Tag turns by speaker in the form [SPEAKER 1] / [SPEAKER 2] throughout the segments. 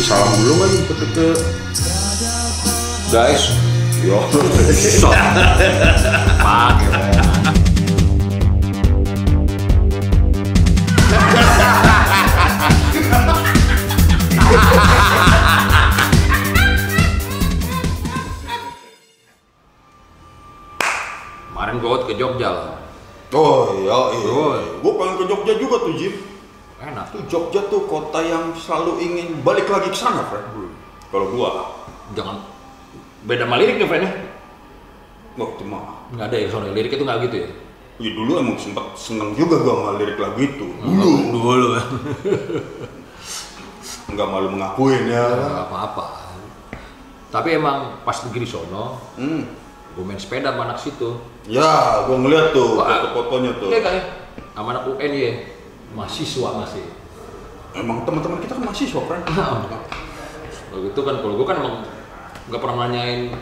[SPEAKER 1] Kasih salam dulu kan ke ke
[SPEAKER 2] Guys,
[SPEAKER 1] Yo.
[SPEAKER 2] pakai. Kemarin gue ke Jogja lah.
[SPEAKER 1] Oh iya, iya. Gue pengen ke Jogja juga tuh Jim.
[SPEAKER 2] Enak.
[SPEAKER 1] Tuh Jogja tuh kota yang selalu ingin balik lagi ke sana, Fred. Kalau gua,
[SPEAKER 2] Jangan beda sama lirik nih, friend ya.
[SPEAKER 1] waktu mah.
[SPEAKER 2] Nggak ada ya, soalnya lirik itu nggak gitu ya.
[SPEAKER 1] Ya dulu emang sempet seneng juga gua sama lirik lagu itu.
[SPEAKER 2] Dulu. Dulu.
[SPEAKER 1] Nggak malu mengakuin ya.
[SPEAKER 2] Apa-apa. Tapi emang pas negeri sono,
[SPEAKER 1] Hmm.
[SPEAKER 2] gue main sepeda sama anak situ.
[SPEAKER 1] Ya, gua ngeliat tuh foto-fotonya tuh.
[SPEAKER 2] Iya kan ya? Sama anak UN ya. Mahasiswa masih.
[SPEAKER 1] Emang teman-teman kita kan mahasiswa, Fred.
[SPEAKER 2] Kalau gitu kan, kalau gue kan emang nggak pernah nanyain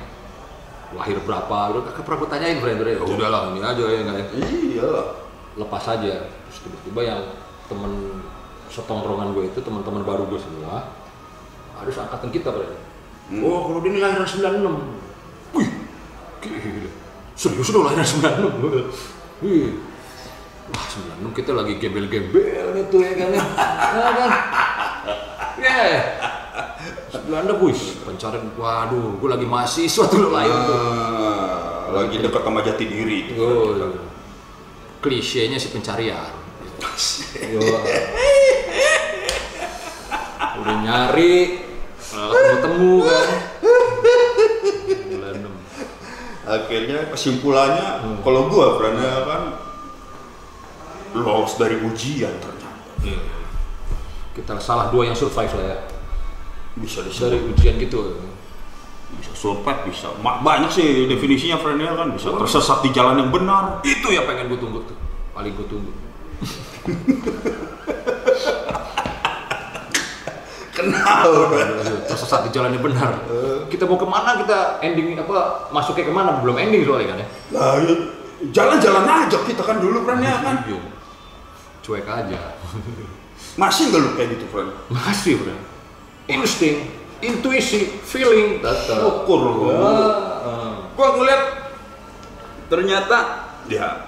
[SPEAKER 2] lahir berapa, udah gak pernah gue tanyain friend ya udah lah ini aja ya nggak ya.
[SPEAKER 1] Iya. Lah.
[SPEAKER 2] lepas aja. Terus tiba-tiba yang temen setongkrongan gue itu teman-teman baru gue semua ada seangkatan kita friend
[SPEAKER 1] Hmm.
[SPEAKER 2] oh kalau dia ini lahiran 96 wih gila serius udah lahiran 96 Gua bilang, wih wah 96 kita lagi gembel-gembel gitu ya kan ya. Ya kan? Ya. Belanda pencarian waduh gue lagi mahasiswa tuh lahir tuh.
[SPEAKER 1] Ah, lagi dekat sama jati diri.
[SPEAKER 2] Oh, klisenya si pencarian. Udah nyari, ketemu kan.
[SPEAKER 1] Akhirnya kesimpulannya, kalau gua Fred ya kan lolos dari ujian ternyata.
[SPEAKER 2] Iya. Kita salah dua yang survive lah ya.
[SPEAKER 1] Bisa
[SPEAKER 2] Dari
[SPEAKER 1] disebut
[SPEAKER 2] ujian gitu.
[SPEAKER 1] bisa survive bisa banyak sih definisinya friendnya kan bisa tersesat di jalan yang benar
[SPEAKER 2] Itu yang pengen gue tunggu tuh. Paling gue tunggu.
[SPEAKER 1] kenal
[SPEAKER 2] Tersesat di jalan yang benar. Kita mau ke mana kita ending apa masuknya ke mana belum ending soalnya kan ya.
[SPEAKER 1] nah, ya, jalan-jalan aja kita kan dulu kan
[SPEAKER 2] Iya. Cuek aja.
[SPEAKER 1] masih nggak lu kayak gitu friend
[SPEAKER 2] Masih bro. Insting, intuisi, feeling, data.
[SPEAKER 1] ukur lu gua ngeliat ternyata ya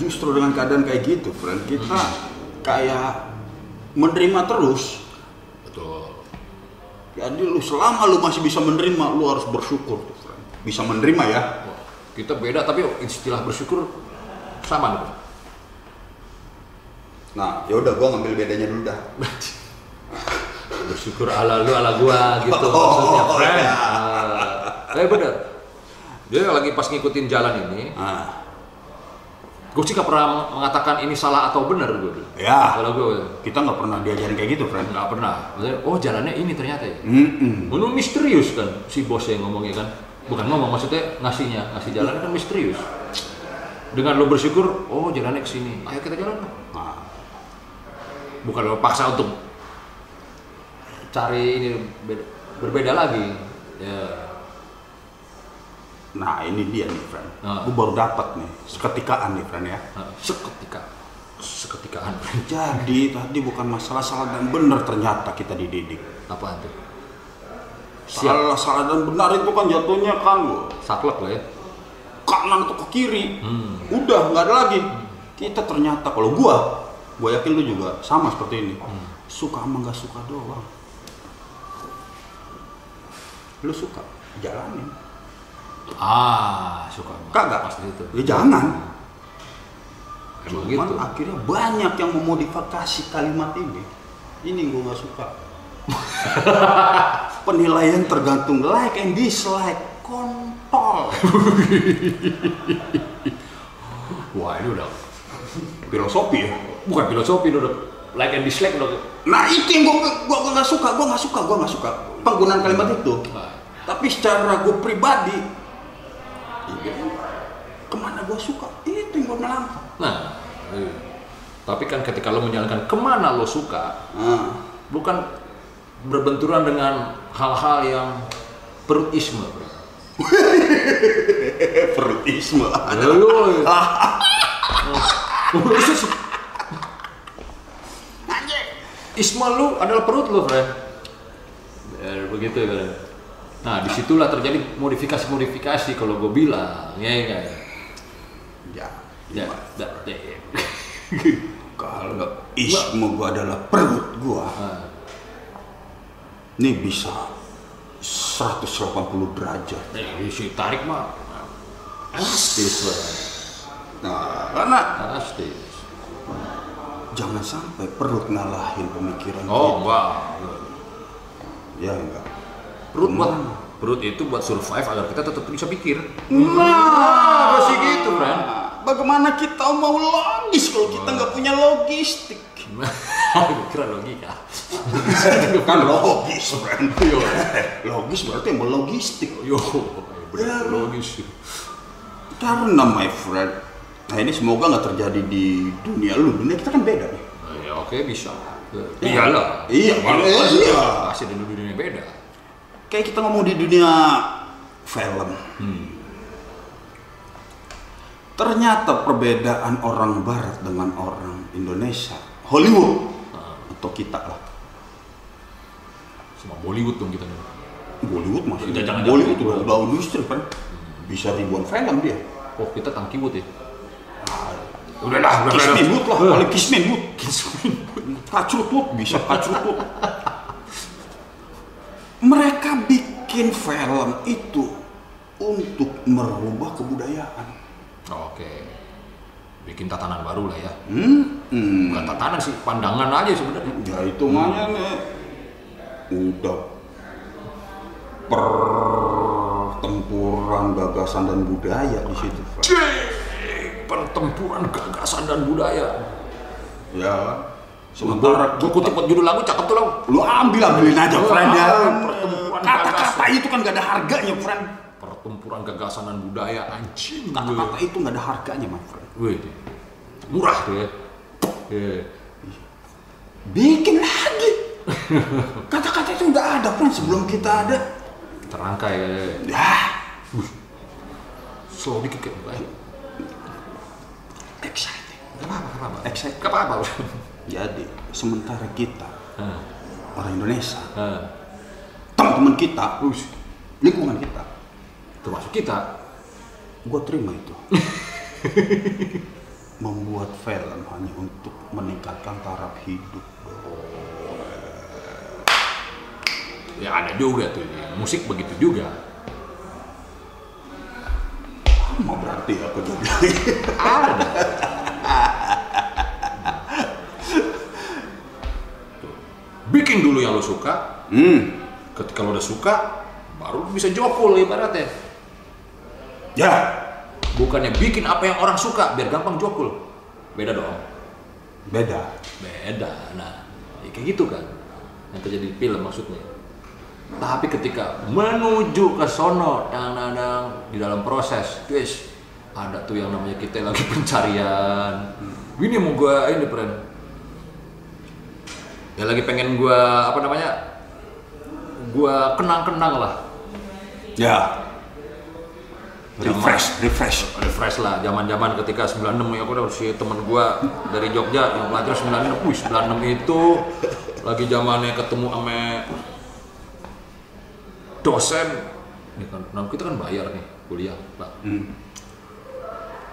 [SPEAKER 1] justru dengan keadaan kayak gitu friend kita kayak menerima terus
[SPEAKER 2] Betul.
[SPEAKER 1] jadi lu selama lu masih bisa menerima lu harus bersyukur friend bisa menerima ya
[SPEAKER 2] Kita beda tapi istilah bersyukur sama nih.
[SPEAKER 1] Nah, ya udah gua ngambil bedanya dulu dah.
[SPEAKER 2] Bersyukur ala lu ala gua gitu
[SPEAKER 1] Oh,
[SPEAKER 2] maksudnya, friend.
[SPEAKER 1] ya.
[SPEAKER 2] Ah, eh bener. Dia lagi pas ngikutin jalan ini,
[SPEAKER 1] Nah,
[SPEAKER 2] gue sih gak pernah mengatakan ini salah atau benar gue.
[SPEAKER 1] ya.
[SPEAKER 2] Kalau gue
[SPEAKER 1] Kita nggak pernah diajarin kayak gitu, friend.
[SPEAKER 2] nggak pernah. Maksudnya, oh jalannya ini ternyata ya.
[SPEAKER 1] Mm-mm.
[SPEAKER 2] Menurut misterius kan si bos yang ngomongnya kan. Bukan ngomong maksudnya ngasihnya, ngasih jalan kan misterius. Dengan lo bersyukur, oh jalannya ke sini. Ayo kita jalan.
[SPEAKER 1] Nah,
[SPEAKER 2] Bukan lo paksa untuk cari ini beda- berbeda lagi. Ya.
[SPEAKER 1] nah ini dia nih, friend.
[SPEAKER 2] Ah.
[SPEAKER 1] Gua baru dapat nih, seketikaan nih, friend ya.
[SPEAKER 2] Nah, seketika seketikaan
[SPEAKER 1] Jadi tadi bukan masalah salah dan benar ternyata kita dididik.
[SPEAKER 2] apa? Siap.
[SPEAKER 1] Salah salah dan benar itu kan jatuhnya kan
[SPEAKER 2] Saklek lah ya.
[SPEAKER 1] kanan atau ke kiri.
[SPEAKER 2] Hmm.
[SPEAKER 1] Udah nggak ada lagi. Kita ternyata kalau gua, gua yakin lu juga sama seperti ini.
[SPEAKER 2] Hmm.
[SPEAKER 1] Suka sama nggak suka doang. Lu suka, jalanin.
[SPEAKER 2] Ah, suka.
[SPEAKER 1] Kagak.
[SPEAKER 2] pasti itu.
[SPEAKER 1] Ya jangan.
[SPEAKER 2] Emang
[SPEAKER 1] Cuman
[SPEAKER 2] gitu.
[SPEAKER 1] akhirnya banyak yang memodifikasi kalimat ini. Ini gue nggak suka. Penilaian tergantung like and dislike. Kontol.
[SPEAKER 2] Wah, ini udah
[SPEAKER 1] Filosofi ya.
[SPEAKER 2] Bukan filosofi udah like and dislike udah.
[SPEAKER 1] Nah itu yang gue gua, gua nggak suka, gue nggak suka, gue nggak suka penggunaan kalimat itu.
[SPEAKER 2] Nah,
[SPEAKER 1] Tapi secara gue pribadi, iya, ke mana gue suka, itu yang gue melangkah.
[SPEAKER 2] Nah, iya. tapi kan ketika lo menjalankan ke mana lo suka,
[SPEAKER 1] Nah,
[SPEAKER 2] bukan berbenturan dengan hal-hal yang perutisme. bro.
[SPEAKER 1] perutisme.
[SPEAKER 2] Itu sih. Isma lu adalah perut lu, friend. Ya, begitu ya, friend. Nah, di situlah terjadi modifikasi-modifikasi kalau gue bilang, ya ya.
[SPEAKER 1] Ya,
[SPEAKER 2] Ya, ya, ya, ya.
[SPEAKER 1] kalau isme gua adalah perut
[SPEAKER 2] Ah,
[SPEAKER 1] ini bisa 180 derajat.
[SPEAKER 2] eh, si tarik mah lah,
[SPEAKER 1] Nah, karena
[SPEAKER 2] elastis.
[SPEAKER 1] Jangan sampai perut ngalahin pemikiran
[SPEAKER 2] Oh,
[SPEAKER 1] kita. Ya enggak.
[SPEAKER 2] Perut buat perut itu buat survive agar kita tetap bisa pikir. Nah, pasti gitu, friend.
[SPEAKER 1] Bagaimana kita mau logis kalau kita nggak punya logistik?
[SPEAKER 2] Kira logika.
[SPEAKER 1] kan logis, friend.
[SPEAKER 2] Yo,
[SPEAKER 1] logis berarti mau logistik.
[SPEAKER 2] yo, bener logis.
[SPEAKER 1] Karena my friend, nah ini semoga nggak terjadi di dunia lu. Dunia kita kan beda nih.
[SPEAKER 2] Ya oke bisa. Iyalah.
[SPEAKER 1] Iya,
[SPEAKER 2] Kalau
[SPEAKER 1] iya.
[SPEAKER 2] pasti pasti di dunia beda.
[SPEAKER 1] Kayak kita ngomong di dunia film. Ternyata perbedaan orang Barat dengan orang Indonesia, Hollywood atau kita lah.
[SPEAKER 2] Sama Bollywood dong kita.
[SPEAKER 1] Bollywood masih
[SPEAKER 2] Jangan- jangan-
[SPEAKER 1] Bollywood
[SPEAKER 2] jangan.
[SPEAKER 1] udah, udah industri kan. Bisa ribuan film dia.
[SPEAKER 2] Oh kita Tangkiwood ya. Udah lah, udah
[SPEAKER 1] Kisminwood lah, paling Kisminwood. Kacrutut bisa kacrutut. Mereka bikin film itu untuk merubah kebudayaan.
[SPEAKER 2] Oke. Bikin tatanan baru lah ya.
[SPEAKER 1] Hmm, hmm.
[SPEAKER 2] Bukan tatanan sih, pandangan aja sebenarnya.
[SPEAKER 1] Ya itu makanya nih, udah pertempuran gagasan dan budaya di situ. Frank.
[SPEAKER 2] Pertempuran gagasan dan budaya.
[SPEAKER 1] Ya, sementara
[SPEAKER 2] Gue kutip judul lagu cakep tuh lagu.
[SPEAKER 1] lu ambil ambilin aja, friend ya.
[SPEAKER 2] Pertempuran
[SPEAKER 1] Kata-kata itu kan gak ada harganya, friend.
[SPEAKER 2] Pertempuran gagasan dan budaya anjing.
[SPEAKER 1] Kata-kata itu gak ada harganya, my friend.
[SPEAKER 2] Wih, murah tuh ya. Iya.
[SPEAKER 1] Bikin lagi. Kata-kata itu udah ada, friend. Sebelum kita ada,
[SPEAKER 2] Terangkai ya.
[SPEAKER 1] ya
[SPEAKER 2] Slow dikit kayak.
[SPEAKER 1] Exciting.
[SPEAKER 2] Gak apa-apa, gak apa-apa.
[SPEAKER 1] Exciting.
[SPEAKER 2] Gak apa-apa.
[SPEAKER 1] Jadi, sementara kita
[SPEAKER 2] Hah,
[SPEAKER 1] orang Indonesia,
[SPEAKER 2] hah.
[SPEAKER 1] teman-teman kita, lingkungan kita,
[SPEAKER 2] termasuk kita.
[SPEAKER 1] gue terima itu. Membuat film hanya untuk meningkatkan taraf hidup.
[SPEAKER 2] Ya ada juga tuh. Musik begitu juga.
[SPEAKER 1] Sama berarti aku jadi.
[SPEAKER 2] Ada. Bikin dulu yang lo suka.
[SPEAKER 1] hmm.
[SPEAKER 2] Ketika lo udah suka, baru bisa jokul ibaratnya.
[SPEAKER 1] Ya,
[SPEAKER 2] Bukannya bikin apa yang orang suka biar gampang jokul. Beda dong.
[SPEAKER 1] beda.
[SPEAKER 2] Beda. Nah, ya kayak gitu kan. Yang terjadi di film maksudnya. Tapi ketika menuju ke sono, dang-dang di dalam proses, guys, ada tuh yang namanya kita lagi pencarian. Ini mau gua ini friend. Ya lagi pengen gua apa namanya? Gua kenang-kenang lah.
[SPEAKER 1] Ya. Refresh, refresh.
[SPEAKER 2] refresh lah zaman-zaman ketika 96 ya aku udah si temen gua dari Jogja yang pelajar 96 wih 96 itu lagi zamannya ketemu sama dosen ini kan nah kita kan bayar nih kuliah pak
[SPEAKER 1] Hmm.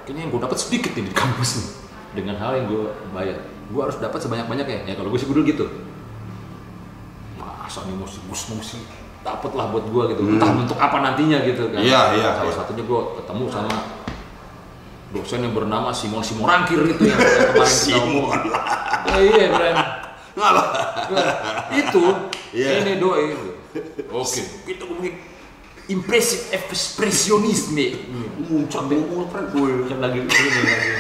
[SPEAKER 2] kayaknya yang gue dapat sedikit nih di kampus nih dengan hal yang gue bayar gue harus dapat sebanyak-banyaknya ya kalau gue sih dulu gitu masa nih mesti gus mesti dapat lah buat gue gitu entah untuk apa nantinya gitu kan
[SPEAKER 1] Iya, iya,
[SPEAKER 2] salah
[SPEAKER 1] iya.
[SPEAKER 2] satunya gue ketemu sama dosen yang bernama Simon Simorangkir itu yang kemarin kita
[SPEAKER 1] Simon.
[SPEAKER 2] omong. Ya, iya Bren
[SPEAKER 1] Ngalah.
[SPEAKER 2] itu
[SPEAKER 1] Iya.
[SPEAKER 2] ini doi oke kita ngomongin impresif ekspresionisme
[SPEAKER 1] Muncul mulu, friend.
[SPEAKER 2] yang lagi ini lagi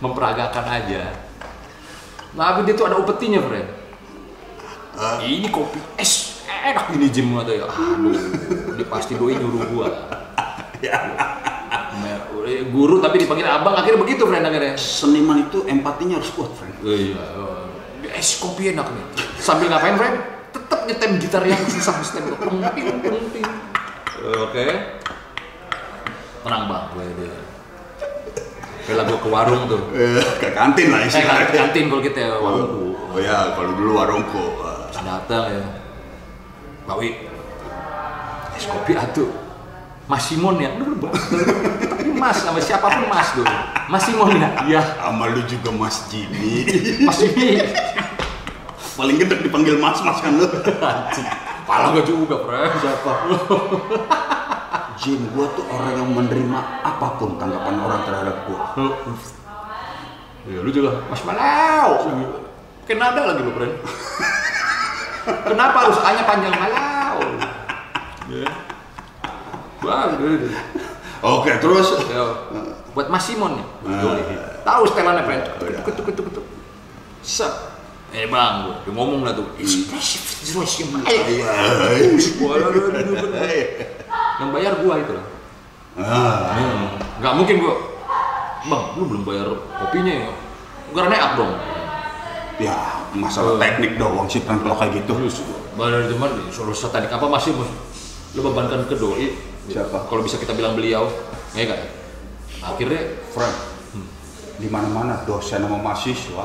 [SPEAKER 2] memperagakan aja. Nah, tapi dia tuh ada upetinya, friend. Ini kopi es enak ini Jim kata ya. Aduh, ini pasti doi nyuruh gua. Me- Guru tapi dipanggil abang akhirnya begitu friend akhirnya.
[SPEAKER 1] Seniman itu empatinya harus kuat, friend.
[SPEAKER 2] Iya, es kopi enak nih. Sambil ngapain, friend? Tetap nyetem gitar yang susah nyetem. Peng, ping, peng, ping. Oke. Tenang bang, gue dia. Bela gua ke warung tuh.
[SPEAKER 1] Eh, ke kantin lah
[SPEAKER 2] Saya kan
[SPEAKER 1] istilahnya.
[SPEAKER 2] kantin kalau kita ya, warungku.
[SPEAKER 1] Oh ya, kalau dulu warungku. eh,
[SPEAKER 2] Terus datang ya. Pak Wi, es kopi atuh. Mas Simon ya, Aduh, tapi Mas sama siapa pun Mas dulu. Mas Simon ya, iya.
[SPEAKER 1] Sama lu juga Mas Jimmy.
[SPEAKER 2] Mas Jimmy.
[SPEAKER 1] Paling gede dipanggil Mas Mas kan lu.
[SPEAKER 2] Pala gak juga, Bre.
[SPEAKER 1] Siapa? Jim, gua tuh orang yang menerima apa pun tanggapan orang terhadap gua.
[SPEAKER 2] Ya lu juga Mas Malau. Kenapa lagi lu, Bre? Kenapa harus A-nya panjang Malau? Ya. Bagus.
[SPEAKER 1] Oke, terus
[SPEAKER 2] Yo, buat Mas Simon nih.
[SPEAKER 1] Ah.
[SPEAKER 2] Tahu setelannya, Friend?
[SPEAKER 1] Iya.
[SPEAKER 2] Ketuk ketuk ketuk. Set. Eh bang, dia ngomong lah tuh. Yang bayar gua itu lah.
[SPEAKER 1] Ah,
[SPEAKER 2] Nggak mungkin gua. Bang, lu belum bayar kopinya ya? Gak neak dong.
[SPEAKER 1] ya masalah teknik doang sih Pran, kalau kayak gitu.
[SPEAKER 2] Bayar cuman solusi teknik apa masih? Lu bebankan ke doi.
[SPEAKER 1] Siapa?
[SPEAKER 2] Kalau bisa kita bilang beliau, ya enggak? Akhirnya
[SPEAKER 1] Frank, di mana-mana dosen sama mahasiswa.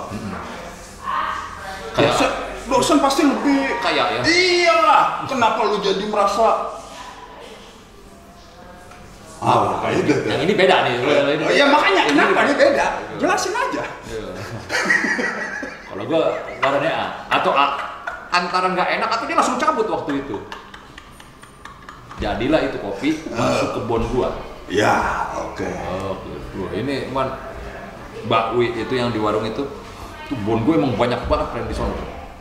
[SPEAKER 2] Kayak
[SPEAKER 1] Dosen, dosen pasti lebih
[SPEAKER 2] kayak ya.
[SPEAKER 1] Iya, kenapa lu jadi merasa Ah, kayak gitu.
[SPEAKER 2] Yang ini beda nih.
[SPEAKER 1] Oh, iya makanya
[SPEAKER 2] Ini
[SPEAKER 1] kenapa dia beda? Jelasin aja.
[SPEAKER 2] Iya. Kalau gua warnanya A atau A antara nggak enak atau dia langsung cabut waktu itu. Jadilah itu kopi masuk ke bon gua.
[SPEAKER 1] Ya, oke.
[SPEAKER 2] Oh, wah ini man bakwi itu yang di warung itu itu bon gue emang banyak banget friend di sana.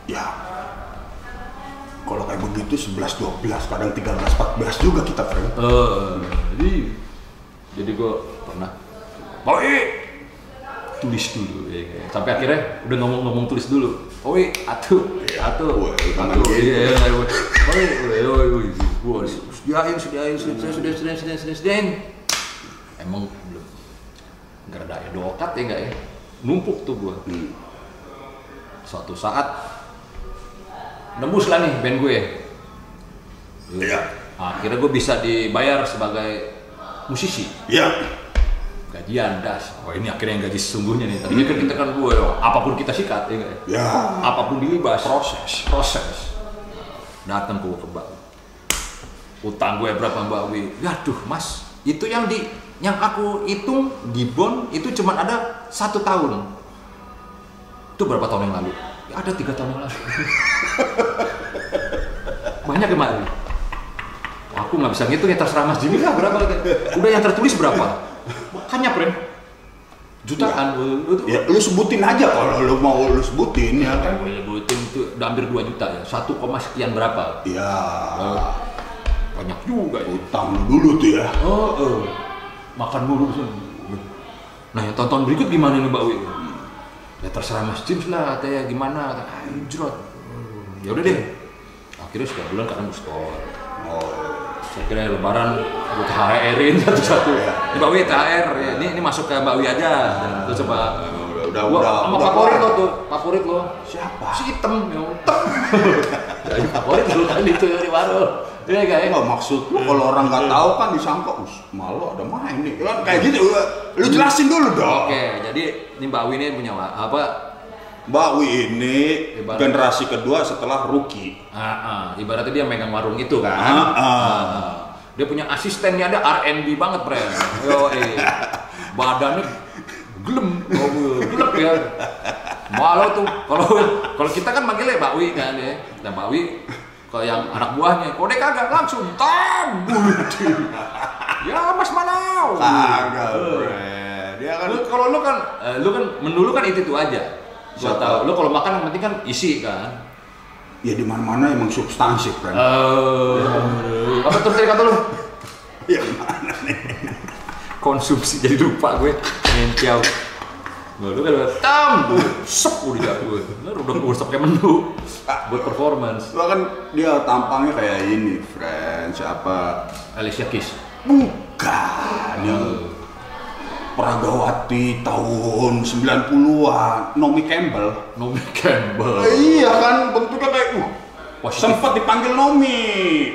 [SPEAKER 1] Ya. Kalau kayak begitu 11 12 kadang 13 14 juga kita friend.
[SPEAKER 2] Uh, eh, jadi jadi gue pernah Oi! tulis dulu ya, ya. sampai akhirnya udah ngomong-ngomong tulis dulu oi atuh atuh atuh Oi oi oi oi oi sudah sediain sediain sediain sediain sediain sediain sediain emang belum nggak ada ya dokat ya enggak ya numpuk tuh gua
[SPEAKER 1] hmm.
[SPEAKER 2] Suatu saat nembus lah nih band gue.
[SPEAKER 1] Iya.
[SPEAKER 2] Akhirnya gue bisa dibayar sebagai musisi
[SPEAKER 1] Ya.
[SPEAKER 2] gajian das. Wah ini akhirnya yang gaji sesungguhnya nih. Tadinya kan kita kan gue, apa pun kita sikat ya ya?
[SPEAKER 1] Ya.
[SPEAKER 2] apa pun dilibas
[SPEAKER 1] Proses.
[SPEAKER 2] proses datang ke ke Mbak utang gue berapa Mbak Wi Yaduh mas itu yang di yang aku hitung di bon itu cuma ada satu tahun itu berapa tahun yang lalu ya, ada tiga tahun yang lalu banyak ya Mbak Wi aku nggak bisa ngitung ya terserah Mas Jimmy lah berapa udah yang tertulis berapa makanya friend jutaan itu
[SPEAKER 1] Ya, lu sebutin aja kalau lu mau lu sebutin ya kan.
[SPEAKER 2] Gue sebutin itu udah hampir 2 juta ya. 1, koma sekian berapa?
[SPEAKER 1] Ya.
[SPEAKER 2] Eh, banyak juga ya.
[SPEAKER 1] Utang lu dulu tuh ya.
[SPEAKER 2] Oh, eh. makan sih. Nah, yang tonton berikut gimana nih Mbak Wi? Ya terserah Mas James lah, katanya gimana? Anjrot. Ya udah deh. Akhirnya setiap bulan kadang store.
[SPEAKER 1] Oh.
[SPEAKER 2] Saya kira lebaran gue THR-in satu-satu.
[SPEAKER 1] Iya.
[SPEAKER 2] Ini Mbak Wi THR, ya. ini, ini masuk ke Mbak Wi aja. Terus coba
[SPEAKER 1] Udah udah
[SPEAKER 2] Gua
[SPEAKER 1] udah.
[SPEAKER 2] sama
[SPEAKER 1] udah
[SPEAKER 2] favorit lo tuh, favorit lo.
[SPEAKER 1] Siapa?
[SPEAKER 2] Si hitam, yang hitam. Favorit lo kan itu di warung. Iya gak ya?
[SPEAKER 1] Enggak maksud lu kalau orang nggak tahu kan disangka us malu ada main nih kan kayak gitu lu jelasin dulu dong
[SPEAKER 2] Oke, jadi ini Mbak Wi ini punya apa?
[SPEAKER 1] Mbak Wi ini
[SPEAKER 2] Ibarat-
[SPEAKER 1] generasi kedua setelah Ruki
[SPEAKER 2] Ah, ah, ibaratnya dia megang warung itu kan.
[SPEAKER 1] Ah, ah.
[SPEAKER 2] Ah. Dia punya asistennya ada R&B banget, Bren. Yo, eh. Badannya gelem, oh, gelep ya. Malu tuh. Kalau kalau kita kan manggilnya Mbak Wi kan ya. Dan Mbak Wi kalau yang anak buahnya, kode kagak langsung tam. ya Mas Malau.
[SPEAKER 1] kagak bre dia kan
[SPEAKER 2] Lu kalau lu kan eh, lu kan menu lu kan itu itu aja. Gua tahu. Lu kalau makan yang penting kan isi kan.
[SPEAKER 1] ya di mana mana emang substansi kan
[SPEAKER 2] Eh, apa tuh tadi kata lu?
[SPEAKER 1] ya mana
[SPEAKER 2] Konsumsi jadi lupa gue. Menciau. Nah, lu kan udah tam, sep udah jatuh. Lu udah udah pakai menu buat performance.
[SPEAKER 1] Lu kan dia tampangnya kayak ini friend siapa
[SPEAKER 2] Alicia Keys.
[SPEAKER 1] bukan yang Peragawati tahun 90-an Nomi Campbell
[SPEAKER 2] Nomi Campbell.
[SPEAKER 1] iya kan bentuknya kayak uh
[SPEAKER 2] Positif.
[SPEAKER 1] sempat dipanggil Nomi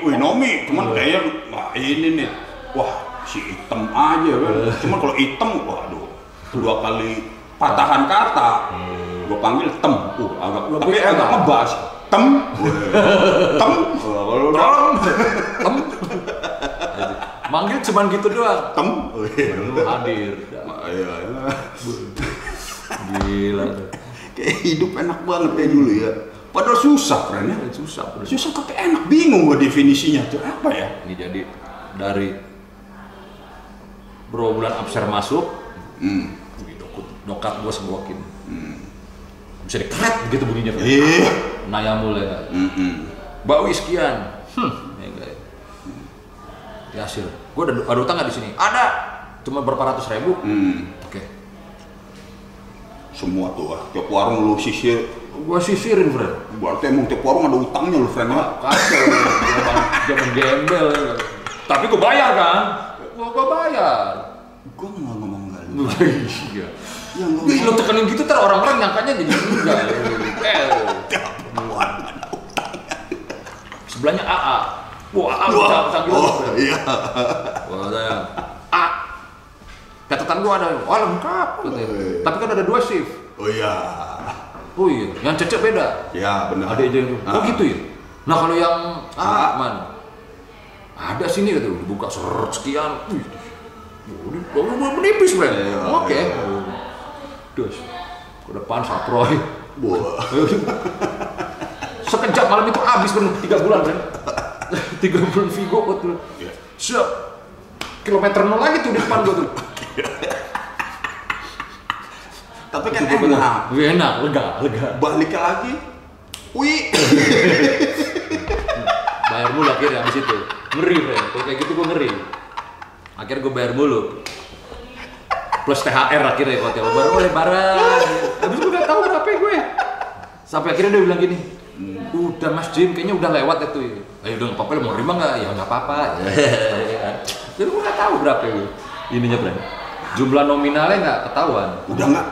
[SPEAKER 1] wih Nomi cuman kayaknya wah ini nih wah si hitam aja kan cuman kalau hitam waduh dua kali patahan kata gue panggil tem uh, agak
[SPEAKER 2] Lebih
[SPEAKER 1] tapi agak ngebas tem tem
[SPEAKER 2] Tem. Tem. Manggil cuman gitu doang.
[SPEAKER 1] tem
[SPEAKER 2] Lu hadir.
[SPEAKER 1] Iya, iya.
[SPEAKER 2] Gila.
[SPEAKER 1] kayak hidup enak banget kayak dulu ya padahal susah friend ya
[SPEAKER 2] Susah. bro.
[SPEAKER 1] susah tapi enak bingung gue definisinya tuh apa ya
[SPEAKER 2] Ini jadi dari bro bulan abser masuk,
[SPEAKER 1] hmm.
[SPEAKER 2] Dokat gua segokin. Bisa dikret begitu bunyinya. Bro.
[SPEAKER 1] iya
[SPEAKER 2] Naya mulai.
[SPEAKER 1] Mm-mm.
[SPEAKER 2] Bawi sekian. Hmm. Ya enggak ya. Yasir, gua ada, ada utang nggak di sini? Ada. Cuma berapa ratus ribu.
[SPEAKER 1] Hmm.
[SPEAKER 2] Oke.
[SPEAKER 1] semua tuh ah. tiap warung lu sisir
[SPEAKER 2] Gua sisirin, friend.
[SPEAKER 1] berarti emang tiap warung ada utangnya lu friend ya
[SPEAKER 2] Kacau, zaman gembel. ya. Tapi gua bayar kan? Gua, gua bayar.
[SPEAKER 1] gue nggak ngomong enggak lu
[SPEAKER 2] Iya.
[SPEAKER 1] Ya
[SPEAKER 2] Wih, lo tekanin gitu ntar orang-orang nyangkanya jadi enggak. Eh, sebelahnya AA. Wah, AA bisa bisa gitu.
[SPEAKER 1] oh iya
[SPEAKER 2] Wah, saya A. Catatan gua ada, wah lengkap. Tapi kan ada dua shift.
[SPEAKER 1] oh iya
[SPEAKER 2] Oh iya, yang cecep beda.
[SPEAKER 1] ya benar
[SPEAKER 2] Ada aja yang, oh
[SPEAKER 1] Ah.
[SPEAKER 2] gitu ya. Nah kalau yang A,
[SPEAKER 1] A.
[SPEAKER 2] mana? Ada sini gitu, dibuka seret sekian. Wih, menipis.
[SPEAKER 1] Iya,
[SPEAKER 2] Oke. Terus ke depan saproy.
[SPEAKER 1] Wah.
[SPEAKER 2] Sekejap malam itu habis kan tiga bulan kan. tiga bulan Vigo betul.
[SPEAKER 1] Iya.
[SPEAKER 2] Siap. Kilometer nol lagi tuh di depan gua tuh.
[SPEAKER 1] tapi kan
[SPEAKER 2] Itu
[SPEAKER 1] enak
[SPEAKER 2] Wih, enak, lega, lega.
[SPEAKER 1] baliknya lagi wih
[SPEAKER 2] bayar mulu akhirnya habis itu ngeri friend kalau kayak gitu gue ngeri akhirnya gue bayar mulu plus THR akhirnya kalau tiap lebaran boleh barang habis gue udah tahu berapa gue. Sampai akhirnya dia bilang gini udah mas Jim kayaknya udah lewat itu ayo udah nggak apa-apa mau nerima nggak? Ya nggak apa-apa. Jadi gue nggak tahu berapa gue ininya friend jumlah nominalnya nggak ketahuan.
[SPEAKER 1] Udah nggak?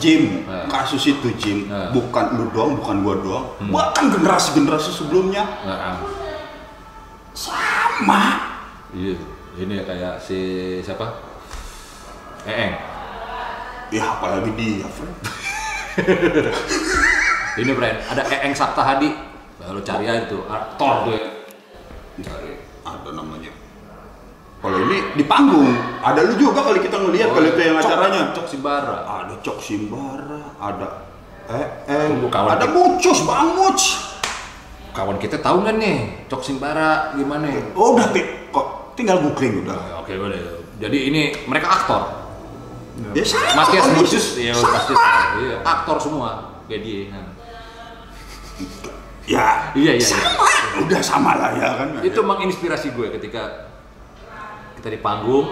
[SPEAKER 1] Jim
[SPEAKER 2] Nah.
[SPEAKER 1] kasus itu Jim.
[SPEAKER 2] Nah.
[SPEAKER 1] bukan lu doang bukan gua doang. Bahkan generasi generasi sebelumnya.
[SPEAKER 2] Nah,
[SPEAKER 1] sama.
[SPEAKER 2] Iya ini ya kayak si siapa Eeng
[SPEAKER 1] ya apalagi dia friend
[SPEAKER 2] Ini friend, ada Eeng Sabta Hadi. Lo cari aja tuh, aktor tuh ya. Cari.
[SPEAKER 1] ada namanya kalau ini di panggung ada lu juga kali kita ngelihat kali itu yang
[SPEAKER 2] Oh, Cok-
[SPEAKER 1] acaranya
[SPEAKER 2] Cok Sibara.
[SPEAKER 1] ada Cok Simbara ada
[SPEAKER 2] kawan
[SPEAKER 1] ada
[SPEAKER 2] kita.
[SPEAKER 1] Mucus Bang Muc
[SPEAKER 2] Kawan kita tahu nggak nih, Cok Simbara gimana?
[SPEAKER 1] oh udah kok tinggal googling udah
[SPEAKER 2] Oke, boleh. Jadi ini mereka aktor.
[SPEAKER 1] Ya
[SPEAKER 2] Matias. Mucus, ya pasti. Iya, aktor semua kayak dia. Nah.
[SPEAKER 1] ya
[SPEAKER 2] Iya, iya, iya.
[SPEAKER 1] sama udah sama lah ya kan
[SPEAKER 2] Itu menginspirasi gue ketika kita di panggung.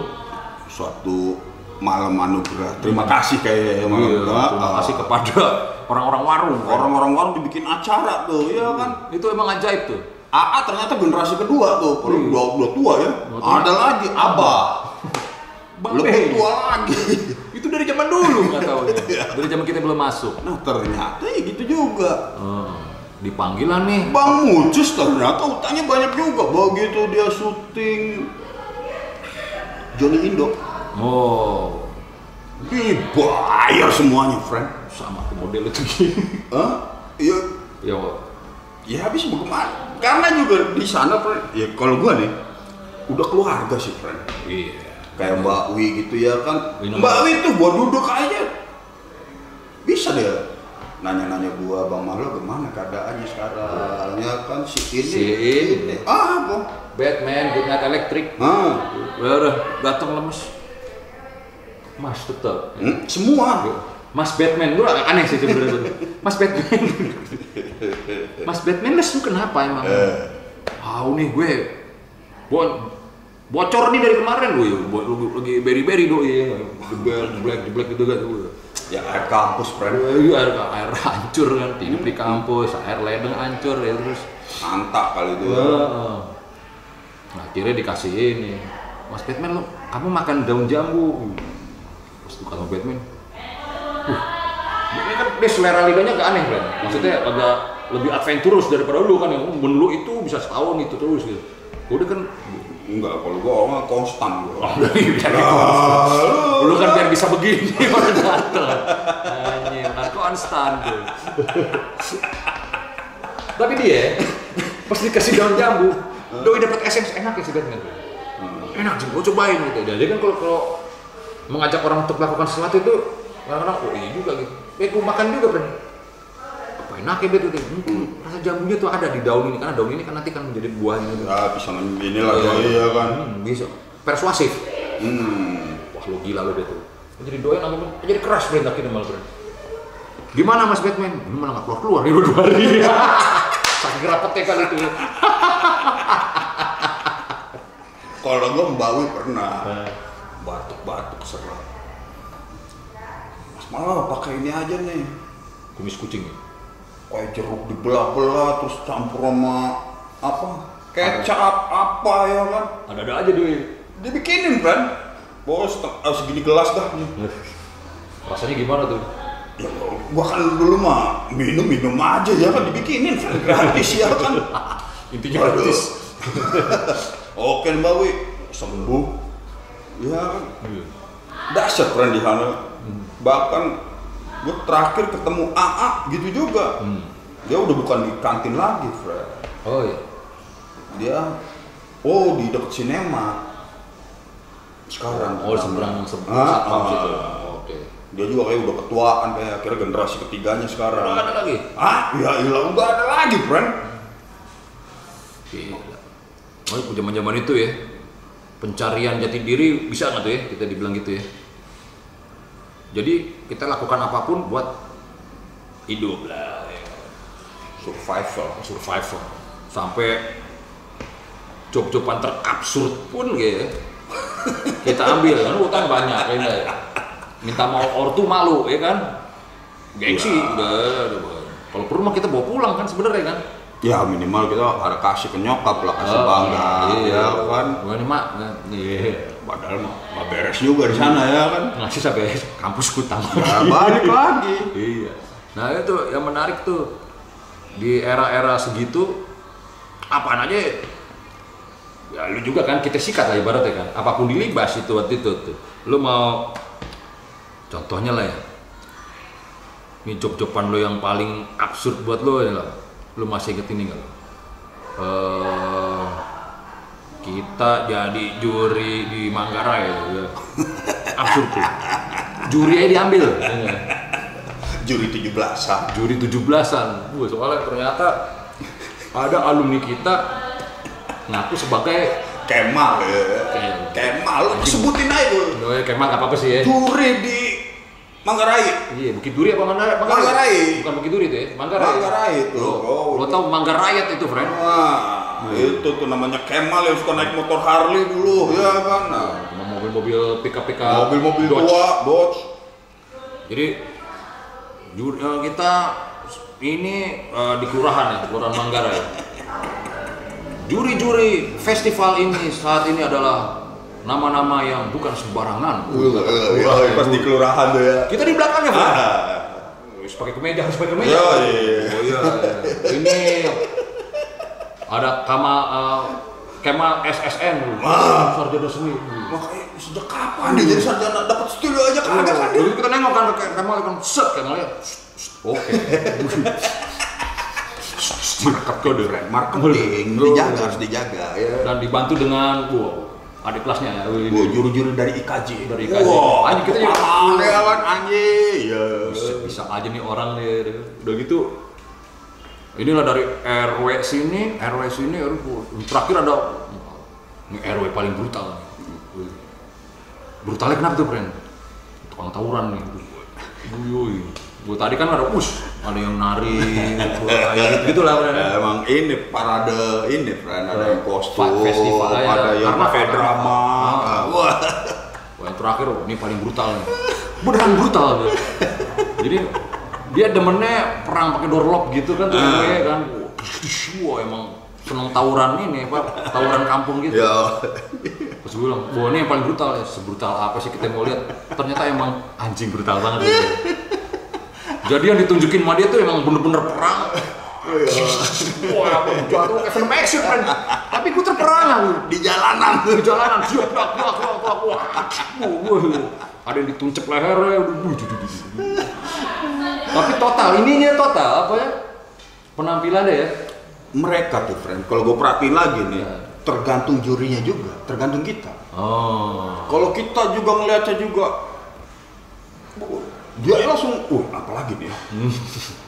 [SPEAKER 1] suatu malam anugerah terima kasih kayak
[SPEAKER 2] Iya,
[SPEAKER 1] malam anugerah.
[SPEAKER 2] terima
[SPEAKER 1] Ah,
[SPEAKER 2] kasih kepada orang-orang warung.
[SPEAKER 1] orang-orang warung dibikin acara tuh ya kan
[SPEAKER 2] Itu emang ajaib tuh.
[SPEAKER 1] AA ternyata generasi kedua tuh kalau
[SPEAKER 2] Iya.
[SPEAKER 1] udah, udah tua ya ada lagi Abah
[SPEAKER 2] Bang
[SPEAKER 1] lebih tua lagi
[SPEAKER 2] Itu dari zaman dulu. Nggak tahu. Dari zaman kita belum masuk.
[SPEAKER 1] nah ternyata ya gitu juga.
[SPEAKER 2] Oh, dipanggilan nih.
[SPEAKER 1] Bang Mucus ternyata utangnya banyak juga. Begitu dia syuting. Johnny Indo.
[SPEAKER 2] Oh,
[SPEAKER 1] dibayar semuanya friend.
[SPEAKER 2] Sama tuh model itu gini.
[SPEAKER 1] Hah? Iya.
[SPEAKER 2] Ya,
[SPEAKER 1] ya habis bagaimana karena juga di sana friend. Ya kalau gua nih udah keluarga sih friend.
[SPEAKER 2] Iya.
[SPEAKER 1] Kayak Mbak Wi gitu ya kan
[SPEAKER 2] Minum.
[SPEAKER 1] Mbak Wi tuh gua duduk aja bisa deh nanya-nanya gua Bang Malo gimana keadaannya sekarang ya kan si ini
[SPEAKER 2] Si ini.
[SPEAKER 1] ah apa
[SPEAKER 2] Batman, Good Night Electric.
[SPEAKER 1] ah
[SPEAKER 2] Ya udah, datang lemes. Mas tetap.
[SPEAKER 1] hmm, semua
[SPEAKER 2] Mas Batman, agak aneh sih sebenarnya. Mas Batman. Mas Batman, Mas lu kenapa emang?
[SPEAKER 1] Eh.
[SPEAKER 2] Tahu nih gue. Bo bocor nih dari kemarin gue, lu- lagi beri-beri doi, jebel, jeblek, jeblek gitu kan.
[SPEAKER 1] ya air kampus friend
[SPEAKER 2] Iya, air, air hancur kan, hidup di kampus, air ledeng hancur ya terus.
[SPEAKER 1] mantap kali itu.
[SPEAKER 2] Nah, akhirnya dikasih ini. Mas Batman lo, kamu makan daun jambu. Pas tuh kata Batman. Uh, ini kan dia selera lidahnya agak aneh kan. Maksudnya agak lebih adventurous daripada lu kan yang menu itu bisa setahun itu terus gitu. Udah kan
[SPEAKER 1] Enggak, kalau gua orangnya konstan gua.
[SPEAKER 2] Oh, dari
[SPEAKER 1] Ah,
[SPEAKER 2] lu kan biar bisa begini baru dateng. Anjing kan konstan tuh tapi dia pas dikasih daun jambu doi dapat SMS enak ya sih kan? Enak sih gua cobain gitu. Jadi kan kalau kalau mengajak orang untuk melakukan sesuatu itu kadang-kadang oh iya juga gitu. Eh gua makan juga kan enak ya betul tuh hmm, rasa jambunya tuh ada di daun ini karena daun ini kan nanti kan menjadi buah ini
[SPEAKER 1] Ya bisa ini lah iya kan.
[SPEAKER 2] Hmm, bisa persuasif
[SPEAKER 1] Hmm.
[SPEAKER 2] Wah lu gila lu Beto. Jadi doyan aku jadi keras Brent akhirnya malah Brent. Gimana Mas Batman? Ini malah nggak keluar keluar di dua hari. Saking rapetnya kali itu.
[SPEAKER 1] Kalau gua Mbawi pernah batuk-batuk serat. Mas malah pakai ini aja nih.
[SPEAKER 2] Kumis kucing. ya?
[SPEAKER 1] Kayak jeruk dibelah-belah terus campur sama apa? Kecap apa ya kan?
[SPEAKER 2] Ada-ada aja doi.
[SPEAKER 1] Dibikinin kan? Bos seteng- eh, segini gelas dah.
[SPEAKER 2] Rasanya gimana tuh?
[SPEAKER 1] Ya, gua kan dulu mah minum-minum aja ya kan dibikinin kan gratis ya kan.
[SPEAKER 2] Intinya gratis.
[SPEAKER 1] Oke Mbak Wi, sembuh. Ya kan,
[SPEAKER 2] Iya.
[SPEAKER 1] dahsyat friend di sana. Bahkan gue terakhir ketemu AA gitu juga.
[SPEAKER 2] Hmm.
[SPEAKER 1] Dia udah bukan di kantin lagi, friend.
[SPEAKER 2] Oh iya.
[SPEAKER 1] Dia, oh di deket sinema. Sekarang.
[SPEAKER 2] Oh seberang seberang
[SPEAKER 1] Ah,
[SPEAKER 2] satpam
[SPEAKER 1] ah.
[SPEAKER 2] situ. Oke.
[SPEAKER 1] Dia juga kayak udah ketuaan kayak akhirnya generasi ketiganya sekarang.
[SPEAKER 2] Udah ada lagi.
[SPEAKER 1] Ah, ya ilah udah ada lagi, friend.
[SPEAKER 2] Gila. Oh, zaman-zaman itu ya. Pencarian jati diri bisa nggak tuh ya? Kita dibilang gitu ya. Jadi kita lakukan apa pun buat hidup lah. ya.
[SPEAKER 1] Survival.
[SPEAKER 2] survival sampai job-joban terabsurd pun gitu ya. kita ambil kan utang banyak ya minta mau ortu malu ya kan gengsi
[SPEAKER 1] Ya.
[SPEAKER 2] udah, udah. kalau perlu mah kita bawa pulang kan sebenarnya kan
[SPEAKER 1] Ya minimal kita ada kasih ke nyokap lah, kasih
[SPEAKER 2] Oh,
[SPEAKER 1] bangga,
[SPEAKER 2] iya.
[SPEAKER 1] ya kan.
[SPEAKER 2] Ini mak iya
[SPEAKER 1] Padahal mah beres juga di sana ya kan.
[SPEAKER 2] ngasih sampai kampus kutang
[SPEAKER 1] Ya, balik lagi.
[SPEAKER 2] iya. Nah itu yang menarik tuh di era-era segitu apaan aja ya lu juga kan kita sikat lah ibaratnya kan. Apa pun dilibas itu waktu itu tuh. Lu mau contohnya lah ya. Ini job-joban lo yang paling absurd buat lo ya lah. Lu masih inget ini nggak? Eh, kita jadi juri di Manggarai ya. absurd tuh juri aja diambil ya.
[SPEAKER 1] Juri 17-an.
[SPEAKER 2] juri 17-an. Wah, soalnya ternyata ada alumni kita ngaku sebagai
[SPEAKER 1] Kemal ya. Kemal, lu sebutin aja dulu.
[SPEAKER 2] Oh, ya, Kemal apa apa sih ya?
[SPEAKER 1] Juri di Manggarai.
[SPEAKER 2] Iya, Bukit Duri apa Manggarai?
[SPEAKER 1] Manggarai.
[SPEAKER 2] Bukan Bukit Duri itu ya, Manggarai.
[SPEAKER 1] Manggarai itu.
[SPEAKER 2] Lo,
[SPEAKER 1] Oh.
[SPEAKER 2] lo tau Manggarayat itu, friend?
[SPEAKER 1] Wah, itu tuh namanya Kemal yang suka naik motor Harley dulu, ya kan. Nah,
[SPEAKER 2] mobil-mobil pickup-pickup
[SPEAKER 1] mobil-mobil tua, Dodge.
[SPEAKER 2] Jadi eh, kita ini eh, di kelurahan ya, kelurahan Manggarai. Juri-juri festival ini saat ini adalah nama-nama yang bukan sembarangan.
[SPEAKER 1] Iya, pas di kelurahan tuh ya.
[SPEAKER 2] Kita di belakangnya, Pak.
[SPEAKER 1] Ah.
[SPEAKER 2] Pakai kemeja, harus pakai kemeja.
[SPEAKER 1] Iya, iya.
[SPEAKER 2] Oh iya. Ini ada Kama eh, Kemal SSN,
[SPEAKER 1] Wah.
[SPEAKER 2] sarjana seni.
[SPEAKER 1] Makanya sejak kapan dia jadi sarjana dapat studio aja kagak kan dia?
[SPEAKER 2] Jadi kita nengok kan ke Kemal kan set Kemalnya. Oke. Markup kode.
[SPEAKER 1] Marketing dijaga harus dijaga ya.
[SPEAKER 2] Dan dibantu dengan wow, adik kelasnya ya.
[SPEAKER 1] Wah, juru-juru dari IKJ.
[SPEAKER 2] Dari IKJ.
[SPEAKER 1] Wah,
[SPEAKER 2] Anjing, kita juga-
[SPEAKER 1] Aneh kan anjing. Ya.
[SPEAKER 2] bisa, bisa aja nih orang nih udah gitu inilah dari RW sini RW sini RW, terakhir ada ini RW paling brutal brutalnya kenapa tuh friend tukang tawuran nih Uyuy. Gue tadi kan ada us, ada yang nari, kayak gitu, lah. friend.
[SPEAKER 1] Ya, emang ini parade ini friend ada yang kostum,
[SPEAKER 2] festival ya,
[SPEAKER 1] ada yang
[SPEAKER 2] karena
[SPEAKER 1] drama.
[SPEAKER 2] Ah.
[SPEAKER 1] Wah.
[SPEAKER 2] Wah, yang terakhir oh, ini paling brutal nih. Beneran brutal. Jadi dia demennya perang pakai doorlock gitu kan tuh
[SPEAKER 1] Ah.
[SPEAKER 2] ya kan. Wah, emang seneng tawuran ini apa tawuran kampung gitu.
[SPEAKER 1] Ya.
[SPEAKER 2] Terus gue bilang, wah ini yang paling brutal ya. Sebrutal apa sih kita mau lihat? Ternyata emang anjing brutal banget. Gitu. Jadi yang ditunjukin sama dia tuh emang bener-bener perang. Wah, jatuh kayak film action kan. Tapi gue terperangah
[SPEAKER 1] di jalanan
[SPEAKER 2] di jalanan siap plak plak plak plak wah wah, ada yang dituncep lehernya udah wuh, duh, duh, duh, duh. Tapi total ininya total apa ya? Penampilannya ya?
[SPEAKER 1] Mereka tuh friend. Kalau gue perhatiin lagi nih
[SPEAKER 2] Ya.
[SPEAKER 1] tergantung jurinya juga tergantung kita.
[SPEAKER 2] Oh.
[SPEAKER 1] Kalau kita juga ngeliatnya juga dia langsung uh apalagi nih ya?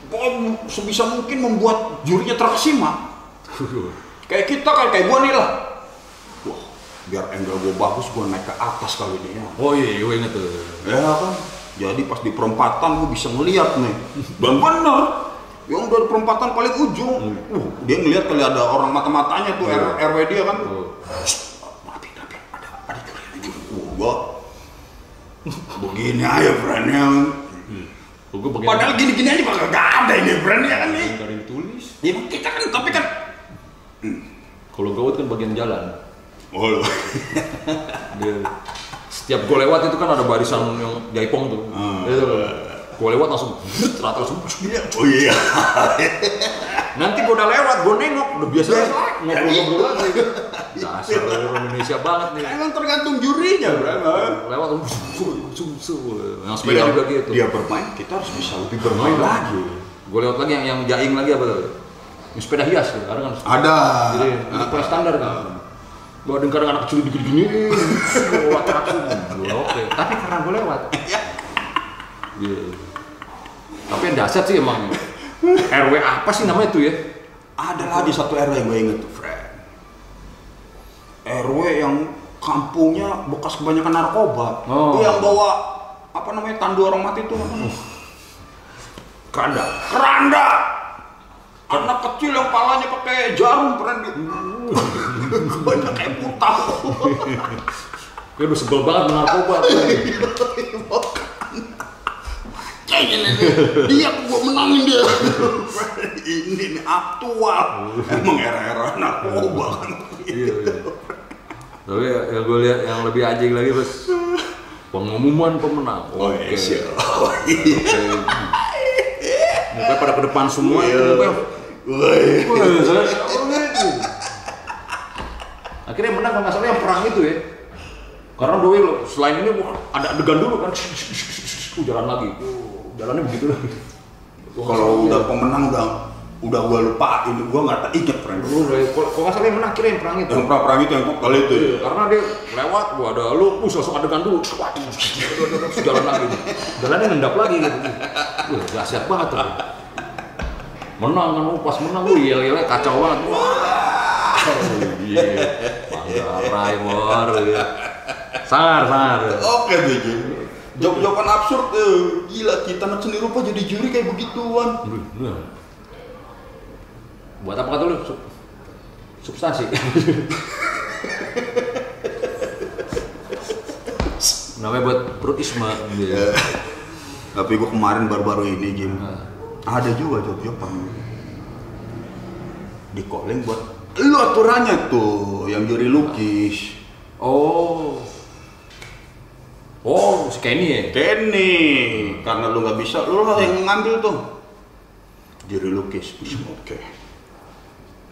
[SPEAKER 1] Pokoknya sebisa mungkin membuat jurinya terkesima. Kayak kita kan kayak gua nih lah. Wah biar angle gua bagus gua naik ke atas kali ini ya.
[SPEAKER 2] Oh iya gue inget tuh.
[SPEAKER 1] Ya kan jadi pas di perempatan gua bisa ngeliat nih dan bener yang dari perempatan paling ujung uh, dia ngeliat kali ada orang mata-matanya tuh R- RW dia kan
[SPEAKER 2] Oh.
[SPEAKER 1] Tapi tapi ada ada juri lagi. Uh, gua begini aja brandnya.
[SPEAKER 2] Gue bagian
[SPEAKER 1] Padahal gini-gini aja bakal gak ada ini brandnya kan nih.
[SPEAKER 2] Ada yang ditulis
[SPEAKER 1] Ya kita kan tapi kan.
[SPEAKER 2] kalau gawat kan bagian jalan
[SPEAKER 1] Oh loh.
[SPEAKER 2] dia setiap gue lewat itu kan ada barisan yang jaipong tuh.
[SPEAKER 1] Hmm.
[SPEAKER 2] itu gue lewat langsung rata langsung
[SPEAKER 1] Oh iya.
[SPEAKER 2] nanti gue udah lewat gue nengok udah biasa
[SPEAKER 1] Ya,
[SPEAKER 2] ngobrol-ngobrol lagi dasar orang Indonesia banget nih.
[SPEAKER 1] Emang tergantung jurinya, Bro.
[SPEAKER 2] lewat yang sepeda
[SPEAKER 1] Dia,
[SPEAKER 2] juga gitu.
[SPEAKER 1] dia bermain, kita harus bisa lebih bermain lagi.
[SPEAKER 2] gue lewat lagi yang yang jaing lagi apa tuh? Yang sepeda hias kan
[SPEAKER 1] Ada.
[SPEAKER 2] jadi itu standar kan ada kadang anak kecil dikit gini lewat Gua, oke tapi karena gue lewat Iya. tapi yang dasar sih emang RW apa sih namanya tuh ya
[SPEAKER 1] Ada lagi satu RW yang gue inget tuh, friend. RW yang kampungnya bekas kebanyakan narkoba.
[SPEAKER 2] Oh.
[SPEAKER 1] Yang bawa apa namanya tandu orang mati itu apa?
[SPEAKER 2] keranda
[SPEAKER 1] Keranda. Anak kecil yang palanya pakai jarum friend gitu. Banyak kayak putau.
[SPEAKER 2] Gue udah sebel banget dengan narkoba tuh.
[SPEAKER 1] Kayaknya nih, dia gua menangin dia. Ini nih aktual. Emang era-era narkoba kan.
[SPEAKER 2] Iya, iya. Tapi ya, yang gue lihat yang lebih anjing lagi pas pengumuman pemenang.
[SPEAKER 1] Oh,
[SPEAKER 2] Oke.
[SPEAKER 1] iya, siap. Oh, iya.
[SPEAKER 2] Oke. Mukanya pada ke depan semua.
[SPEAKER 1] Iya.
[SPEAKER 2] mukanya,
[SPEAKER 1] Woi.
[SPEAKER 2] Akhirnya menang kalau nggak salah yang perang itu ya. Karena doi lo, selain ini wah, ada adegan dulu kan, uh, jalan lagi, uh, jalannya begitu lagi.
[SPEAKER 1] Kalau udah pemenang udah udah gua lupain, gua nggak tak inget friend.
[SPEAKER 2] Lu, kalau nggak salah yang menang akhirnya yang perang itu.
[SPEAKER 1] Yang pra perang itu yang kali itu. ya.
[SPEAKER 2] karena dia lewat gua ada lu us langsung adegan dulu waduh jalan lagi jalannya ngendap lagi gitu wah dahsyat banget tuh menang kan oh, pas menang lu yel yelnya kacau banget wah iya Manggarai war gitu. sangar sangar
[SPEAKER 1] Oke bikin. Jawab-jawaban absurd tuh. Gila kita anak seni rupa jadi juri kayak begituan.
[SPEAKER 2] Buat apa kata lu Sub- substansi namanya buat perutisme gitu.
[SPEAKER 1] Tapi gua kemarin baru-baru ini Jim.
[SPEAKER 2] Nah.
[SPEAKER 1] Ada juga jawab-jawaban. Di calling buat lu aturannya tuh yang juri lukis.
[SPEAKER 2] Oh. Oh, si Kenny ya?
[SPEAKER 1] Kenny, karena lu nggak bisa, lu lah yang ngambil tuh. Juri lukis, oke.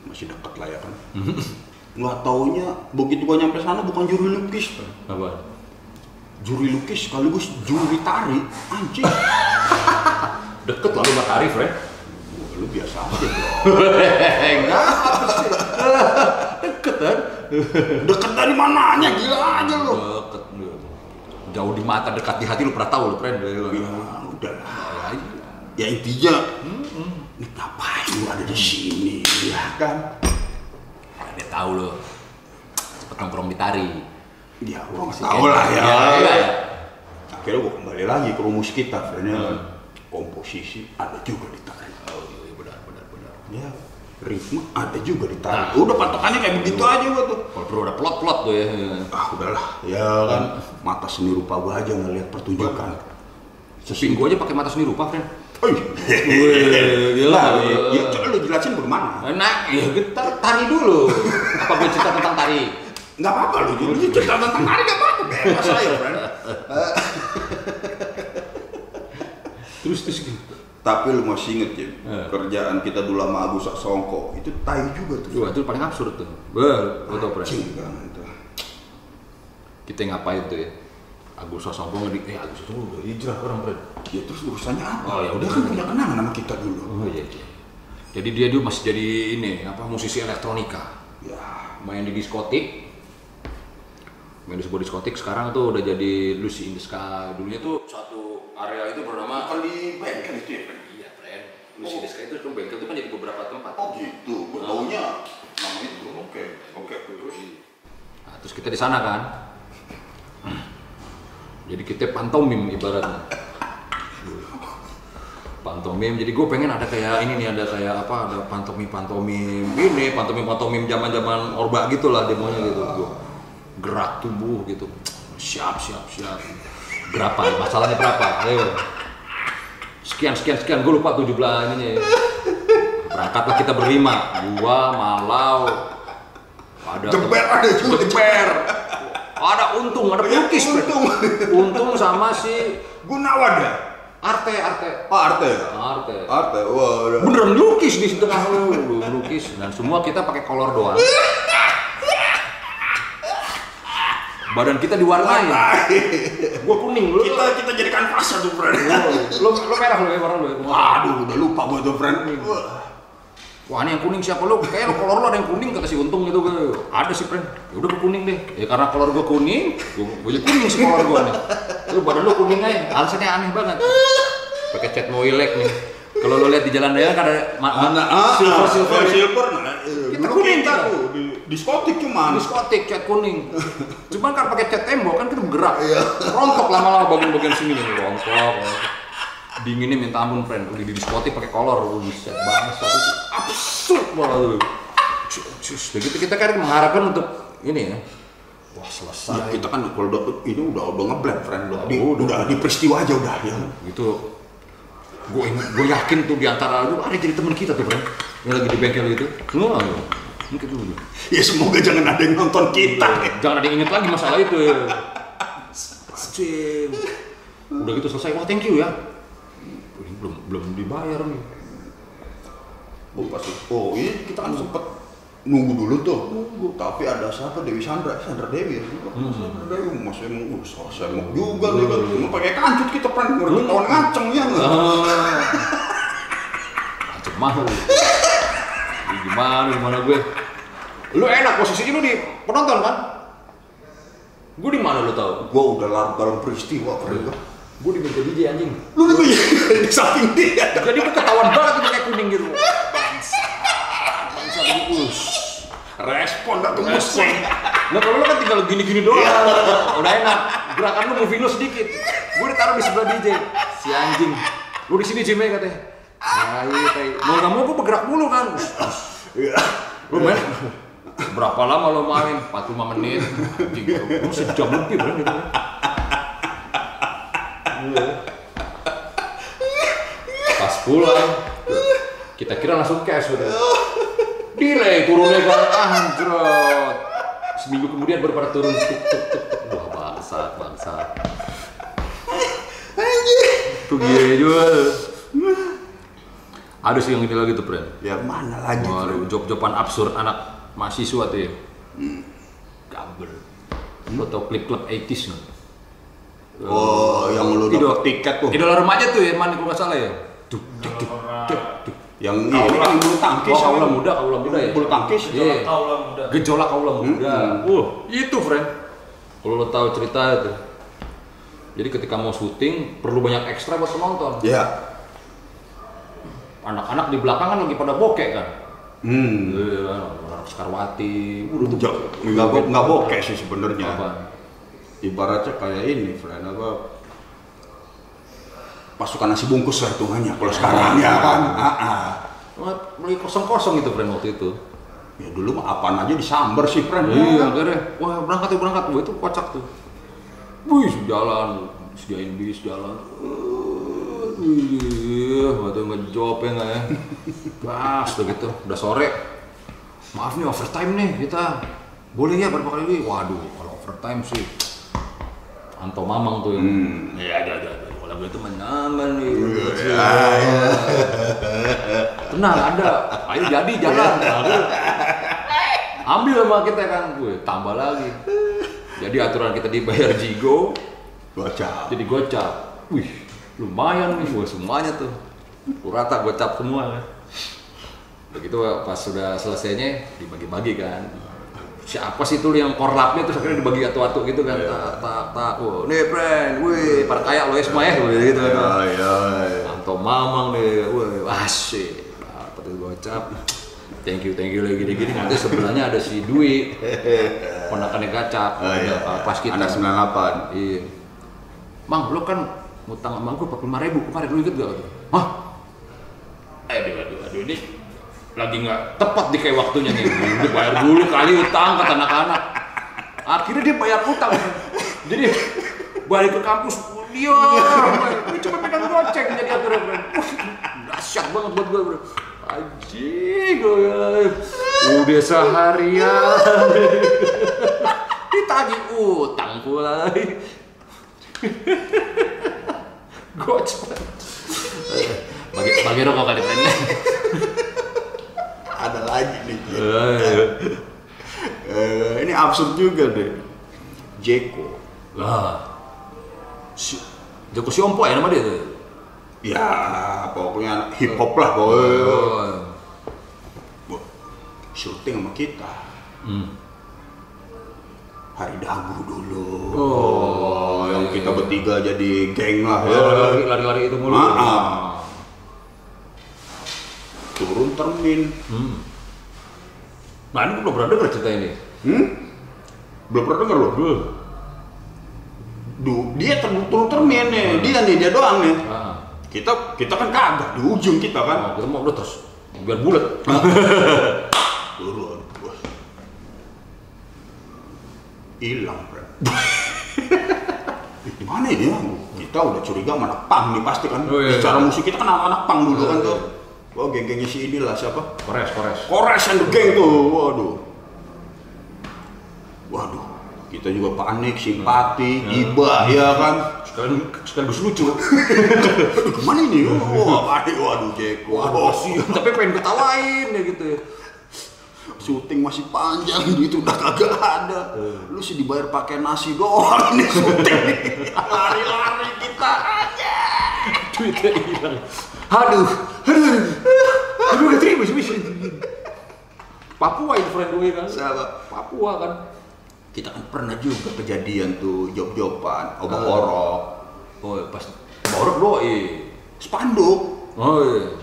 [SPEAKER 1] Masih dekat lah ya kan. Nggak taunya begitu gua nyampe sana bukan juri lukis.
[SPEAKER 2] Apa?
[SPEAKER 1] juri lukis sekaligus juri tari, anjing.
[SPEAKER 2] Deket lah lu Mbak Arif, ya?
[SPEAKER 1] Lu biasa aja bro.
[SPEAKER 2] Enggak? Deket kan?
[SPEAKER 1] Deket dari mananya, gila aja lu.
[SPEAKER 2] Deket. lu. Jauh di mata, dekat di hati lu pernah tahu lu, friend.
[SPEAKER 1] Ya udah lah. Ya intinya, ini ngapain lu ada di sini, ya kan?
[SPEAKER 2] Dia tahu lu. Cepet nongkrong di tari.
[SPEAKER 1] Ya, gua nggak tahu lah ya.
[SPEAKER 2] Iya, iya.
[SPEAKER 1] Akhirnya gua kembali lagi ke rumus kita, sebenarnya
[SPEAKER 2] Hmm.
[SPEAKER 1] komposisi ada juga di tari.
[SPEAKER 2] Oh, iya, benar, benar, benar.
[SPEAKER 1] Ya, ritme ada juga di tari.
[SPEAKER 2] Nah.
[SPEAKER 1] Udah patokannya kayak begitu aja gua tuh.
[SPEAKER 2] Kalau perlu ada plot-plot tuh ya.
[SPEAKER 1] Ah udahlah, ya kan mata seni rupa gua aja ngeliat pertunjukan.
[SPEAKER 2] Kuping gua aja pakai mata seni rupa, friend.
[SPEAKER 1] Oi,
[SPEAKER 2] Wih, gila.
[SPEAKER 1] Nah, ya, coba lu jelasin bagaimana?
[SPEAKER 2] Enak, ya kita tari dulu. Apa gue cerita tentang tari?
[SPEAKER 1] Nggak apa-apa lu, jadi cerita tentang tari nggak apa-apa, bebas aja, friend.
[SPEAKER 2] Terus terus gitu.
[SPEAKER 1] Tapi lu masih inget ya,
[SPEAKER 2] Eh.
[SPEAKER 1] kerjaan kita dulu sama Agus Songko itu tai juga tuh.
[SPEAKER 2] Wah, itu paling absurd tuh. Ber.
[SPEAKER 1] Cing kan itu.
[SPEAKER 2] Kita ngapain tuh ya? Agus Sosongko ngedik, eh Agus Sosongko udah hijrah orang Pren.
[SPEAKER 1] Ya terus urusannya apa?
[SPEAKER 2] Oh, ya udah.
[SPEAKER 1] kan punya kenangan sama kita dulu.
[SPEAKER 2] Oh iya, iya. Jadi dia dulu masih jadi ini, apa musisi elektronika.
[SPEAKER 1] Ya,
[SPEAKER 2] Main di diskotik. Main di sebuah diskotik, sekarang tuh udah jadi Lucy in the Sky. Dulunya tuh satu area itu bernama
[SPEAKER 1] bukan di bengkel itu ya, Pren?
[SPEAKER 2] Iya, in the Sky itu tuh bengkel itu kan jadi beberapa tempat.
[SPEAKER 1] Oh gitu, gue taunya nama itu. Oke, oke. terus.
[SPEAKER 2] Nah, terus kita di sana kan. Jadi kita pantomim ibaratnya. Pantomim, jadi gue pengen ada kayak ini nih, ada kayak apa, ada pantomim-pantomim ini, pantomim-pantomim zaman-zaman orba gitu lah demonya gitu. Gua gerak tubuh gitu, siap, siap, siap. Berapa, masalahnya berapa? Ayo. Sekian, sekian, sekian, gue lupa tuh jumlah ininya. Berangkatlah kita berlima, gua, Malau, ada
[SPEAKER 1] Jeber ada juga.
[SPEAKER 2] Jeber. Ada untung, ada pelukis.
[SPEAKER 1] Untung.
[SPEAKER 2] Untung sama si
[SPEAKER 1] Gunawan ya?
[SPEAKER 2] Arte, Arte.
[SPEAKER 1] Pak Arte?
[SPEAKER 2] Arte.
[SPEAKER 1] Arte, wah udah.
[SPEAKER 2] Beneran lukis di tengah lu, lukis dan semua kita pakai kolor doang. Badan kita diwarnai. Gua kuning, lu
[SPEAKER 1] kita kita jadikan fase tuh, friend.
[SPEAKER 2] lu, lu merah lu ya warna lu. ya.
[SPEAKER 1] Waduh, udah lupa gue tuh, friend.
[SPEAKER 2] Wah ini yang kuning siapa lu? Kayak lu kolor lu ada yang kuning kata si Untung gitu gue. Ada sih friend. Ya udah gue kuning deh. Ya karena kolor gue kuning, gue, gue jadi kuning sih kolor gue nih. Lu badan lu kuning aja. Alasannya aneh banget. Pakai cat moilek nih. Kalau lu lihat di jalan raya kan ada ma- ma-
[SPEAKER 1] Anak, ah,
[SPEAKER 2] silver
[SPEAKER 1] ah,
[SPEAKER 2] silver.
[SPEAKER 1] eh,
[SPEAKER 2] ya.
[SPEAKER 1] silver, nah,
[SPEAKER 2] Kita kuning,
[SPEAKER 1] kita tuh di diskotik cuman.
[SPEAKER 2] diskotik cat kuning. Cuman kan pakai cat tembok kan kita bergerak. Rontok lama-lama bagian-bagian sini nih rontok. Dinginnya minta ampun friend. Udah di diskotik pakai kolor. Buset banget satu absurd banget tuh. Cus, begitu kita kan mengharapkan untuk ini ya. Wah
[SPEAKER 1] Ya,
[SPEAKER 2] selesai.
[SPEAKER 1] kita kan kalau udah ini udah udah ngeblend friend udah di,
[SPEAKER 2] Oh,
[SPEAKER 1] udah di peristiwa aja udah ya.
[SPEAKER 2] Gitu. Gue gue yakin tuh di antara lu ada jadi teman kita tuh friend. Yang lagi di bengkel gitu. Lu mungkin dulu.
[SPEAKER 1] Ya semoga jangan ada yang nonton kita.
[SPEAKER 2] Jangan ada yang inget lagi masalah itu ya. Anjing. Udah gitu selesai. Wah, thank you ya. Ini belum belum dibayar nih.
[SPEAKER 1] Oh, pasti. Oh, ini kita kan sempet nunggu dulu tuh. Nunggu. Tapi ada siapa Dewi Sandra, Sandra Dewi ya.
[SPEAKER 2] Hmm.
[SPEAKER 1] Sandra Dewi, mas emang, uh, saya mau juga nih kan. Cuma pakai kancut kita friend, ngeri ketahuan ngaceng ya nggak?
[SPEAKER 2] Ah. Macam mahal. Gimana gimana gue? Lu enak posisi lu di penonton kan? Gue di mana lu tahu?
[SPEAKER 1] Gua udah larut dalam peristiwa friend.
[SPEAKER 2] Gue di meja DJ anjing.
[SPEAKER 1] Lu tuh di samping dia.
[SPEAKER 2] Jadi gue ketahuan banget itu kayak kuning gitu. Bangsa. Bangsa us.
[SPEAKER 1] Respon dah tuh
[SPEAKER 2] Respon. Nah kalau lu kan tinggal gini-gini doang, udah enak. Gerakan lu moving lu sedikit. Gue ditaruh di sebelah DJ. Si anjing. Lu di sini Jimmy katanya. Tai, tai. Mau nggak mau gue bergerak mulu kan.
[SPEAKER 1] Iya.
[SPEAKER 2] Lu main berapa lama lo main? 45 menit. Anjing, lu sejam lebih kan gitu. Pas pulang, kita kira langsung cash udah. Delay turunnya kan anjrot. Seminggu kemudian baru pada turun tuk tuk tuk. tuk. Wah bangsat bangsat. Tuh gini juga. Ada sih yang ini lagi tuh, Pren.
[SPEAKER 1] Ya mana lagi?
[SPEAKER 2] Waduh, job-joban absurd anak mahasiswa tuh ya. Gabel. Lo tau klip klub 80s nggak?
[SPEAKER 1] Oh, yang lu
[SPEAKER 2] Ido-
[SPEAKER 1] dapet tiket tuh.
[SPEAKER 2] Idola remaja tuh ya, man, kalau nggak salah ya. Duk, duk, duk, duk, duk.
[SPEAKER 1] Yang ini kan bulu tangkis.
[SPEAKER 2] Oh, kaula
[SPEAKER 1] kan?
[SPEAKER 2] muda, kaula muda ya.
[SPEAKER 1] Bulu tangkis.
[SPEAKER 2] Iya.
[SPEAKER 3] Kaula muda.
[SPEAKER 2] Gejolak kaula muda.
[SPEAKER 1] Hmm.
[SPEAKER 2] Uh, itu friend. Kalau lo tahu cerita itu. Jadi ketika mau syuting perlu banyak ekstra buat penonton.
[SPEAKER 1] Ya.
[SPEAKER 2] Anak-anak di belakang kan lagi pada bokek kan.
[SPEAKER 1] Hmm.
[SPEAKER 2] Sekarwati. Udah tuh.
[SPEAKER 1] Nggak bo- nggak bokeh sih sebenarnya. Ibaratnya kayak ini, friend apa? Pasukan nasi bungkus lah hitungannya. Kalau sekarang ya kan. Ah, ah.
[SPEAKER 2] Wah, Lagi kosong-kosong itu friend waktu itu.
[SPEAKER 1] Ya dulu mah apaan aja disamber sih, friend.
[SPEAKER 2] Iya, akhirnya, wah berangkat ya berangkat, wah itu kocak tuh. Wih, jalan, sediain bis jalan. Iya, waktu ngejawab ya nggak ya. Pas, udah gitu, udah sore. Maaf nih overtime nih kita. Boleh ya berapa kali? Waduh, kalau overtime sih. Anto Mamang tuh yang.
[SPEAKER 1] Hmm.
[SPEAKER 2] Iya, ada, ada. Boleh, lagu itu menambah nih.
[SPEAKER 1] Iya, iya.
[SPEAKER 2] Tenang ada, ayo jadi jalan. Ambil sama kita kan, gue tambah lagi. Jadi aturan kita dibayar jigo,
[SPEAKER 1] Gocap.
[SPEAKER 2] jadi gocap. Wih, lumayan nih, gue semuanya tuh. Kurata gocap semua kan. Begitu pas sudah selesainya dibagi-bagi kan. Siapa sih tuh yang korlapnya terus akhirnya dibagi atu-atu gitu kan. Tak, tak, tak. Wah, nih friend, wih, para kaya lo semua ya, gitu kan.
[SPEAKER 1] Iya, iya, iya.
[SPEAKER 2] Anto Mamang nih, wih, asik. Dapat gocap. Thank you, thank you lagi gini Nanti sebelahnya ada si Dwi, ponakannya gacap.
[SPEAKER 1] Oh, iya.
[SPEAKER 2] Pas kita.
[SPEAKER 1] Anak 98.
[SPEAKER 2] Iya. Mang, lo kan ngutang sama gue 45 ribu kemarin, lo inget gak? Hah? Eh, aduh, aduh, aduh, ini lagi nggak tepat di kayak waktunya nih. Dia bayar dulu kali utang kata anak-anak. Akhirnya dia bayar utang. Jadi balik ke kampus, dia ini cuma pegang goceng jadi bro. Dahsyat banget buat gue bro. Anjing, gue udah seharian ditagih utang pula. Goceng. Bagi bagi rokok kali pendek.
[SPEAKER 1] Ada lagi nih. Ji. Eh, ini absurd juga deh. Jeko.
[SPEAKER 2] Lah. Si Joko Siompo ya nama dia tuh.
[SPEAKER 1] Ya, pokoknya hip hop lah pokoknya.
[SPEAKER 2] Oh.
[SPEAKER 1] Syuting sama kita.
[SPEAKER 2] Hmm.
[SPEAKER 1] Hari dagu dulu.
[SPEAKER 2] Oh,
[SPEAKER 1] yang
[SPEAKER 2] iya,
[SPEAKER 1] kita
[SPEAKER 2] iya.
[SPEAKER 1] bertiga jadi geng lah ya.
[SPEAKER 2] Lari- Lari-lari itu mulu.
[SPEAKER 1] Maaf. Turun termin.
[SPEAKER 2] Hmm. Nah, ini belum pernah denger cerita ini.
[SPEAKER 1] Hmm? Belum pernah denger loh.
[SPEAKER 2] Belum.
[SPEAKER 1] Du, dia ter turun termin nih, dia nih, dia doang nih.
[SPEAKER 2] Ah.
[SPEAKER 1] Kita kita kan kagak di ujung kita kan.
[SPEAKER 2] Oh, kita mau udah terus biar bulat.
[SPEAKER 1] Turun. Hilang, Gimana ini ya? Kita udah curiga sama anak pang nih pasti kan.
[SPEAKER 2] Oh, iya,
[SPEAKER 1] Secara
[SPEAKER 2] iya.
[SPEAKER 1] musik kita kan anak pang dulu
[SPEAKER 2] Iya,
[SPEAKER 1] kan
[SPEAKER 2] iya.
[SPEAKER 1] Tuh. Oh, geng-gengnya si inilah siapa?
[SPEAKER 2] Kores, kores.
[SPEAKER 1] Kores the Gang tuh, waduh. Waduh, kita juga panik, simpati, iba, ya kan.
[SPEAKER 2] Sekalian sekaligus lucu.
[SPEAKER 1] Aduh, ke mana ini? Wah, panik, waduh, Jeko.
[SPEAKER 2] Waduh, kasihan. Tapi pengen ketawain ya gitu ya.
[SPEAKER 1] Syuting masih panjang, duit udah kagak ada. Lu sih dibayar pakai nasi doang nih syuting. Lari-lari kita aja.
[SPEAKER 2] Duitnya hilang. Aduh, aduh, aduh udah terima sih Papua itu friend gue kan.
[SPEAKER 1] Sahabat,
[SPEAKER 2] Papua kan.
[SPEAKER 1] kita kan pernah juga kejadian tuh job-joban,
[SPEAKER 2] Ah.
[SPEAKER 1] obak-orok,
[SPEAKER 2] Oh, pas borok doi.
[SPEAKER 1] spanduk.
[SPEAKER 2] Oh iya.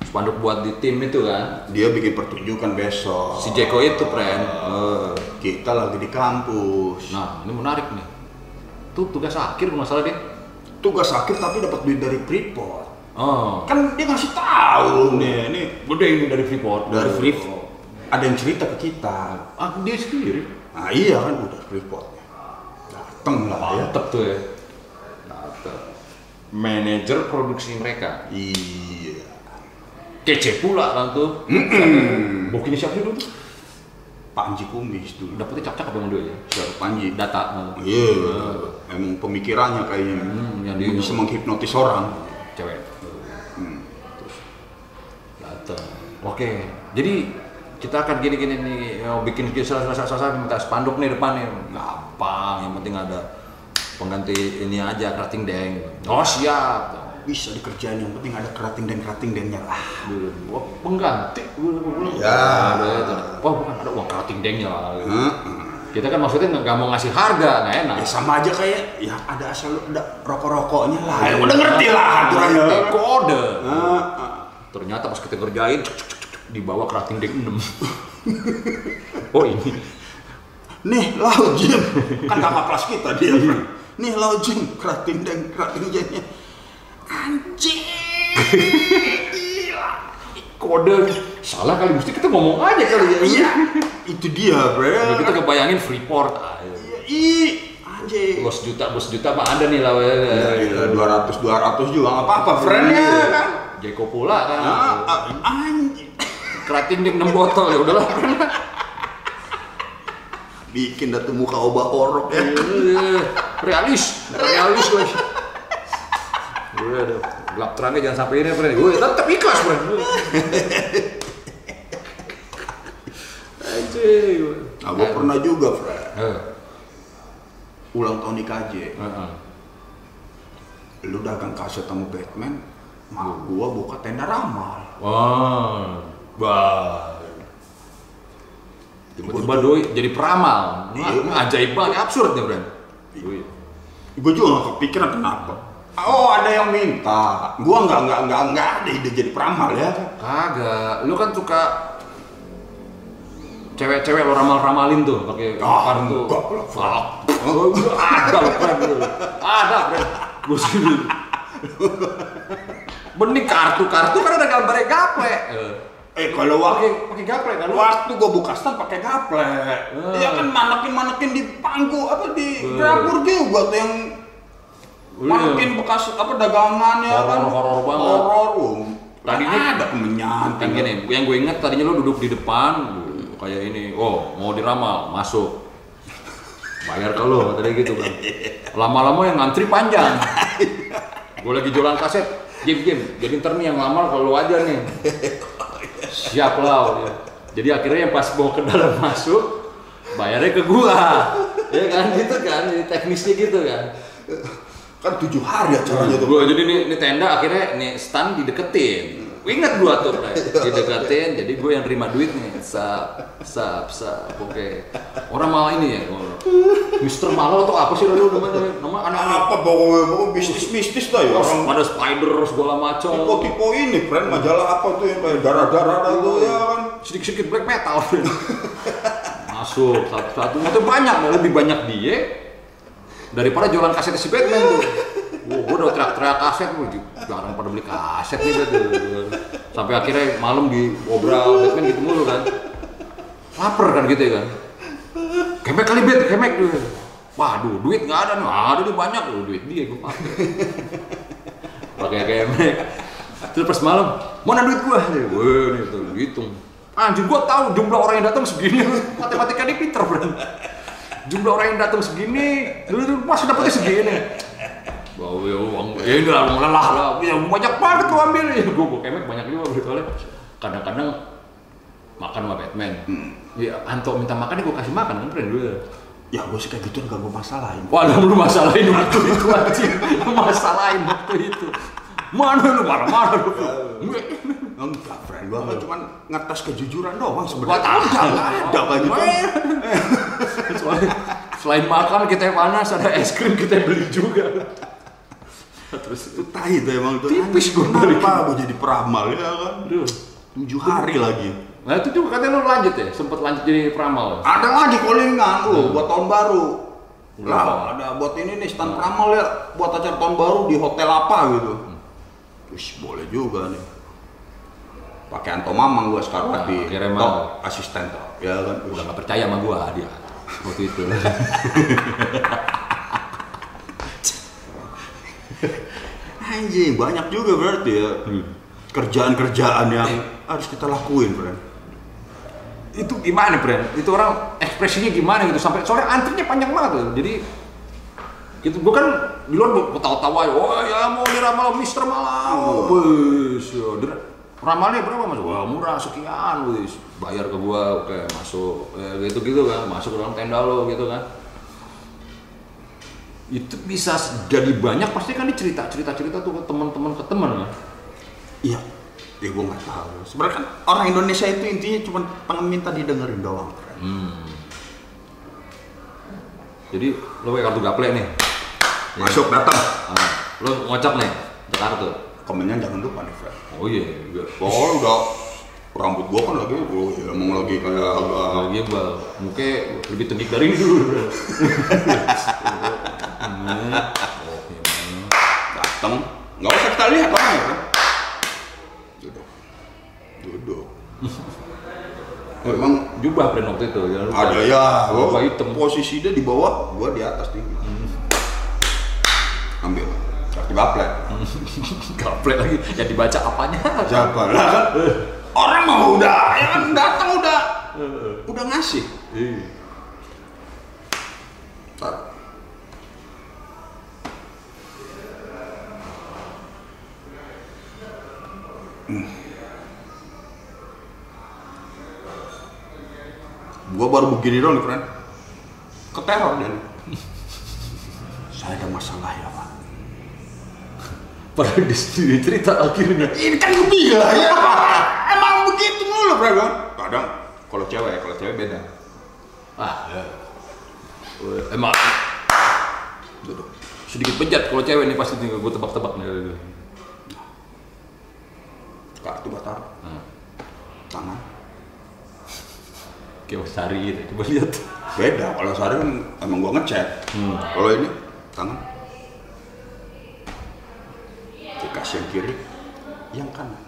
[SPEAKER 2] Spanduk buat di tim itu kan.
[SPEAKER 1] Dia bikin pertunjukan besok.
[SPEAKER 2] Si Jeko itu, friend. Oh.
[SPEAKER 1] Kita lagi di kampus.
[SPEAKER 2] Nah, ini menarik nih. Tuh tugas akhir kalau nggak salah deh.
[SPEAKER 1] Tugas sakit tapi dapat duit dari Freeport.
[SPEAKER 2] Oh.
[SPEAKER 1] Kan dia ngasih tahu nih, ini
[SPEAKER 2] Gede ini dari Freeport.
[SPEAKER 1] dari Freeport. Ada yang cerita ke kita.
[SPEAKER 2] Ah, dia sendiri.
[SPEAKER 1] Nah iya kan udah Freeport. Dateng lah ya.
[SPEAKER 2] Mantep tuh ya. Mantep. Manajer produksi mereka.
[SPEAKER 1] Iya.
[SPEAKER 2] Kece pula kan tuh.
[SPEAKER 1] Mm-mm.
[SPEAKER 2] Bokini siapa dulu?
[SPEAKER 1] Panji Kumis dulu.
[SPEAKER 2] Dapetnya cak-cak apa dia ya?
[SPEAKER 1] Siapa Panji?
[SPEAKER 2] Data.
[SPEAKER 1] Iya. Emang pemikirannya kayaknya
[SPEAKER 2] Hmm, yang
[SPEAKER 1] bisa menghipnotis orang.
[SPEAKER 2] Cewek.
[SPEAKER 1] Hmm.
[SPEAKER 2] Datang. Oke. Jadi kita akan gini-gini nih, mau bikin selesai minta spanduk nih depan nih. Gampang, yang penting ada pengganti ini aja, kerating deng. Oh siap.
[SPEAKER 1] Bisa dikerjain yang penting ada kerating dan kerating dengnya lah.
[SPEAKER 2] Wah pengganti.
[SPEAKER 1] Ya.
[SPEAKER 2] Wah bukan ada uang kerating dengnya lah.
[SPEAKER 1] Heeh.
[SPEAKER 2] Kita kan maksudnya nggak mau ngasih harga, nggak enak.
[SPEAKER 1] Ya sama aja kayak ya ada asal ada rokok-rokoknya lah. Ya udah ngerti lah aturannya.
[SPEAKER 2] Kode.
[SPEAKER 1] Heeh.
[SPEAKER 2] Ternyata pas kita kerjain cek, cek, cek, dibawa kerating deng 6. oh ini.
[SPEAKER 1] Nih laut Jim, kan kakak kelas kita dia. Nih laut Jim, kerating dan kerating jadinya. Anjing.
[SPEAKER 2] Kode salah kali mesti kita ngomong aja kali ya.
[SPEAKER 1] Iya, itu dia, bro.
[SPEAKER 2] Jadi kita kebayangin Freeport. Iya.
[SPEAKER 1] Iya, ih, anjing.
[SPEAKER 2] Bos juta, bos juta mah ada nih lah. ya.
[SPEAKER 1] Ya, gila, 200 200 juga nggak apa-apa, friendnya kan.
[SPEAKER 2] Jeko pula kan.
[SPEAKER 1] Ah, ah, anjing.
[SPEAKER 2] Kerating deng 6 botol ya udahlah.
[SPEAKER 1] Bikin dah tuh muka obah orok ya.
[SPEAKER 2] Iya, realis, realis lagi. Gue ada gelap terangnya jangan sampai ini, Fred. Gue tetap ikhlas, Fred. Anjing.
[SPEAKER 1] Nah, gue pernah juga, Fred.
[SPEAKER 2] Eh,
[SPEAKER 1] Ulang tahun IKJ.
[SPEAKER 2] eh, eh.
[SPEAKER 1] Lu dagang kaset sama Batman, mak gua buka tenda ramal.
[SPEAKER 2] Wah, wah. Tiba-tiba doi jadi peramal.
[SPEAKER 1] Iya.
[SPEAKER 2] Wah, ajaib banget, absurd Bro. Doi.
[SPEAKER 1] Gue juga gak kepikiran kenapa. Oh ada yang minta. Gua nggak nggak nggak nggak ada ide jadi peramal ya.
[SPEAKER 2] Kagak, lu kan suka cewek-cewek lo ramal-ramalin tuh pakai
[SPEAKER 1] Ah,
[SPEAKER 2] kartu.
[SPEAKER 1] enggak
[SPEAKER 2] Fuck. Oh, ada lo. Ada. Gue sini. Bening kartu-kartu kan ada gambarnya gaple. Eh,
[SPEAKER 1] Eh kalau
[SPEAKER 2] Pakai
[SPEAKER 1] waktu
[SPEAKER 2] pakai gaple kan
[SPEAKER 1] waktu gua buka stand pakai gaple. Iya kan manekin manekin di pangku apa di dapur juga tuh yang
[SPEAKER 2] Iya.
[SPEAKER 1] manekin bekas apa dagangan ya kan.
[SPEAKER 2] Horor-horor banget.
[SPEAKER 1] Horor. um.
[SPEAKER 2] Tadinya-
[SPEAKER 1] ada kemenyan.
[SPEAKER 2] kan gini, yang gue inget tadinya lo duduk di depan kayak ini, oh mau diramal, masuk. Bayar ke lo, tadi gitu kan. Lama-lama yang ngantri panjang. Gue lagi jualan kaset, Jim Jim, jadi ntar nih yang lamar kalau lo aja nih. Siap lah. ya. Jadi akhirnya yang pas bawa ke dalam masuk, bayarnya ke gua. Ya kan gitu kan, jadi teknisnya gitu kan.
[SPEAKER 1] Kan tujuh hari acaranya tuh.
[SPEAKER 2] Gua jadi nih, nih tenda akhirnya nih stand dideketin. Ingat gua tuh, Bre. dideketin. Jadi gua yang terima duit nih. Sap, sap, sap. Oke. Orang malah ini ya. Mister Malo atau apa sih lu namanya? Nama anak-anak.
[SPEAKER 1] Apa pokoknya pokoknya bisnis bisnis dah ya orang.
[SPEAKER 2] Ada spider segala macam.
[SPEAKER 1] Tipe-tipe ini, friend majalah apa tuh yang kayak darah-darah dah tuh ya kan.
[SPEAKER 2] Sedikit-sedikit black metal. Masuk satu-satu. Itu banyak, lebih banyak dia daripada jualan kaset si Batman tuh. Wah, gue udah teriak-teriak kaset, jarang pada beli kaset nih gitu. Sampai akhirnya malam di obrol Batman gitu mulu kan. Laper kan gitu ya kan. Kemek kali bet, kemek tuh. Waduh, duit nggak ada nih, ada nih banyak loh duit dia gue pakai. pakai kemek. Terus pas malam, mana duit gua? Wah, nih tuh hitung. Anjir gua tahu jumlah orang yang datang segini. Matematika dia pinter, Bro. Jumlah orang yang datang segini, dulu dulu masih dapetnya segini. Bawa ya uang, ya ini lah lelah lah, ya banyak banget lu ambil ya. Gua kemek banyak juga oleh. Kadang-kadang makan sama Batman. Ya Anto minta makan, ya gua kasih makan kan, friend dulu.
[SPEAKER 1] Ya gue sih kayak gitu nggak gue masalahin.
[SPEAKER 2] Wah, lu masalahin waktu itu anjing. Lu masalahin waktu itu. Mana lu marah-marah lu.
[SPEAKER 1] Enggak, friend. Gue cuma ngetes kejujuran doang sebenarnya.
[SPEAKER 2] tahu.
[SPEAKER 1] Enggak ada kayak gitu.
[SPEAKER 2] Selain, selain makan kita yang panas, ada es krim kita beli juga. Terus
[SPEAKER 1] Itu tahi tuh emang tuh.
[SPEAKER 2] Tipis balik.
[SPEAKER 1] Kenapa gue jadi peramal ya kan? Tujuh hari lagi.
[SPEAKER 2] Nah itu juga katanya lu lanjut ya, sempet lanjut jadi peramal.
[SPEAKER 1] Ada lagi callingan lu
[SPEAKER 2] Hmm.
[SPEAKER 1] buat tahun baru.
[SPEAKER 2] Hmm.
[SPEAKER 1] Lah, ada buat ini nih stand peramal ya buat acara tahun baru di hotel apa gitu.
[SPEAKER 2] Hmm.
[SPEAKER 1] Terus boleh juga nih. Pakai Anto Mamang gua sekarang
[SPEAKER 2] Wah,
[SPEAKER 1] di top asisten top. Ya kan.
[SPEAKER 2] Udah gak percaya sama gua dia waktu itu.
[SPEAKER 1] Anjing, banyak juga berarti ya.
[SPEAKER 2] Hmm.
[SPEAKER 1] Kerjaan-kerjaan yang harus kita lakuin, friend.
[SPEAKER 2] Itu gimana, Bren? Itu orang ekspresinya gimana gitu sampai soalnya antrinya panjang banget tuh. Jadi gitu gua kan di luar gua tawa-tawa ya, wah ya mau diramal Mister Malang. Wes, ya, ramalnya berapa mas? Wah murah sekian, wes. Bayar ke gua, oke masuk, ya, gitu gitu kan, masuk ke dalam tenda lo gitu kan. Itu bisa jadi banyak pasti kan dicerita cerita cerita tuh ke teman-teman ke teman kan.
[SPEAKER 1] Iya. Ya gue nggak tahu. Sebenarnya kan orang Indonesia itu intinya cuma pengen minta didengerin doang.
[SPEAKER 2] Hmm. Jadi lo pakai kartu gaple nih.
[SPEAKER 1] Masuk datang.
[SPEAKER 2] Ah, lo ngocok nih untuk kartu.
[SPEAKER 1] Komennya jangan lupa nih, friend.
[SPEAKER 2] Oh iya, iya.
[SPEAKER 1] Oh udah rambut gua kan lagi, oh ya emang lagi kayak agak
[SPEAKER 2] Kalau gimbal, muka lebih tinggi dari ini dulu.
[SPEAKER 1] Datang. Nggak usah kita lihat orangnya, friend. Duduk. Duduk. Memang
[SPEAKER 2] Jubah brand waktu itu, lupa.
[SPEAKER 1] ada ya, gua
[SPEAKER 2] hitam.
[SPEAKER 1] posisi dia di bawah, gua di atas tinggi. Ambil. Kartu gaple.
[SPEAKER 2] Gaple lagi, yang dibaca apanya?
[SPEAKER 1] Siapa lah kan? Orang mah udah, ya kan datang udah, udah ngasih.
[SPEAKER 2] Iya.
[SPEAKER 1] Tar. Gua baru begini dong nih, friend. Keteror dia. nih. Saya ada masalah ya, Pak.
[SPEAKER 2] Padahal di sini cerita akhirnya.
[SPEAKER 1] Ini kan gue bilang ya, Pak. Emang begitu mulu, friend. kan? Kadang kalau cewek, kalau cewek beda.
[SPEAKER 2] Ah, ya. Emang Duduk. sedikit bejat kalau cewek nih pasti tinggal gue tebak-tebak nih.
[SPEAKER 1] Kartu batar,
[SPEAKER 2] Nah,
[SPEAKER 1] tangan.
[SPEAKER 2] Kayak Mas Sari gitu. Coba lihat.
[SPEAKER 1] Beda, kalau sehari kan emang gua ngecek.
[SPEAKER 2] Hmm.
[SPEAKER 1] Kalau ini, tangan. Dikasih yang kiri, yang kanan.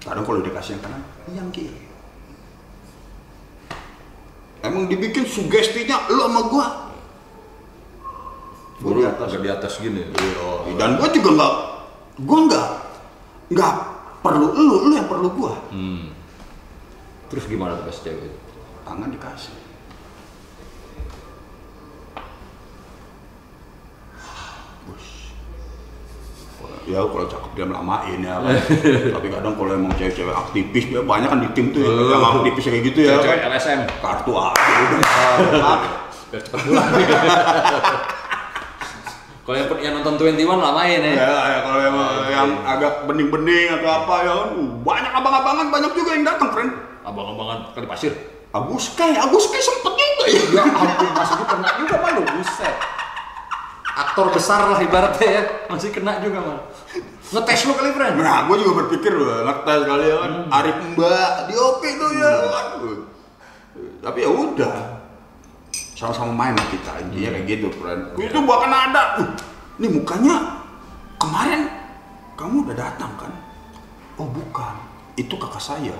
[SPEAKER 1] Kadang kalau dikasih yang kanan, yang kiri. Emang dibikin sugestinya lu sama gua. Gua di atas.
[SPEAKER 2] di atas gini.
[SPEAKER 1] Iya, Dan gua juga nggak, gua nggak, nggak perlu lu, lu yang perlu gua.
[SPEAKER 2] Hmm. Terus gimana tuh pas cewek itu?
[SPEAKER 1] Tangan dikasih. Bus. Ya kalau cakep dia melamain ya kan. Tapi kadang kalau emang cewek-cewek aktivis ya banyak kan di tim tuh ya, yang aktivis kayak gitu ya.
[SPEAKER 2] Cewek
[SPEAKER 1] kan.
[SPEAKER 2] LSM.
[SPEAKER 1] Kartu aja udah. Ah,
[SPEAKER 2] Biar cepet pulang. Kalau yang, yang nonton 21 lamain ya.
[SPEAKER 1] ya, ya kalau emang yang agak bening-bening atau apa ya kan. uh, Banyak abang-abangan banyak juga yang datang, friend.
[SPEAKER 2] Abang-abangan kali pasir.
[SPEAKER 1] Agus Kai, Agus Kai sempet juga ya.
[SPEAKER 2] Ya ampun, masih kena juga malu, buset. Aktor besar lah ibaratnya ya, masih kena juga mal. Ngetes lu kali, friend.
[SPEAKER 1] Nah, gue juga berpikir loh, ngetes kali ya kan, Arif Mbak di OP itu ya. Aduh. Tapi ya udah, sama-sama main lah kita intinya kayak gitu, friend. Itu bahkan ada, uh, nih mukanya kemarin kamu udah datang kan? Oh bukan, itu kakak saya.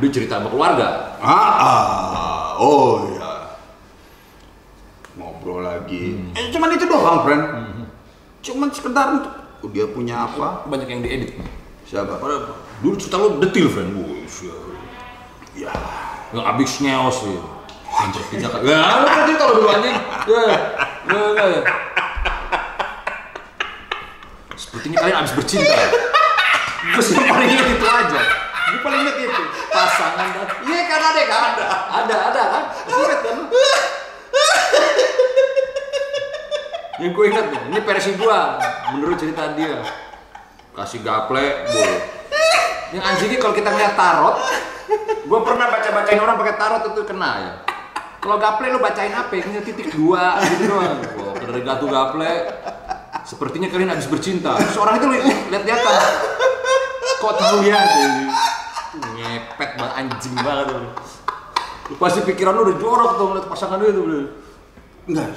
[SPEAKER 2] Dia cerita sama keluarga.
[SPEAKER 1] Ah, ah, oh ya. Ngobrol lagi. Eh, cuman itu doang, friend. Cuman sekedar untuk oh, dia punya apa?
[SPEAKER 2] Banyak yang diedit.
[SPEAKER 1] Siapa?
[SPEAKER 2] Padahal dulu cerita lu detil, friend. Wush, ya.
[SPEAKER 1] Ya.
[SPEAKER 2] Yang abis ngeos sih. Anjir, kali. Ya, lu kan cerita lu dulu anjing. Ya, ya, ya, ya. Sepertinya kalian abis bercinta. Gue sih paling ingat itu aja. Gue paling ingat itu. Pasangan dan... Iya kan ada kan? Ada. Ada, ada kan? Ingat kan? Yang gue ingat nih, ini versi gua menurut cerita dia. Kasih gaple, boy. Yang anjingnya kalau kita ngeliat tarot, gue pernah baca-bacain orang pakai tarot itu kena ya. Kalau gaple lu bacain apa? Ini titik dua gitu doang. Wah, dari gatu gaple, sepertinya kalian habis bercinta. Terus orang itu li- lihat-lihatan. Kok tahu ya? Ngepet banget anjing banget lu. Lu pasti pikiran lu udah jorok tuh ngeliat pasangan lu itu. bro.
[SPEAKER 1] Enggak.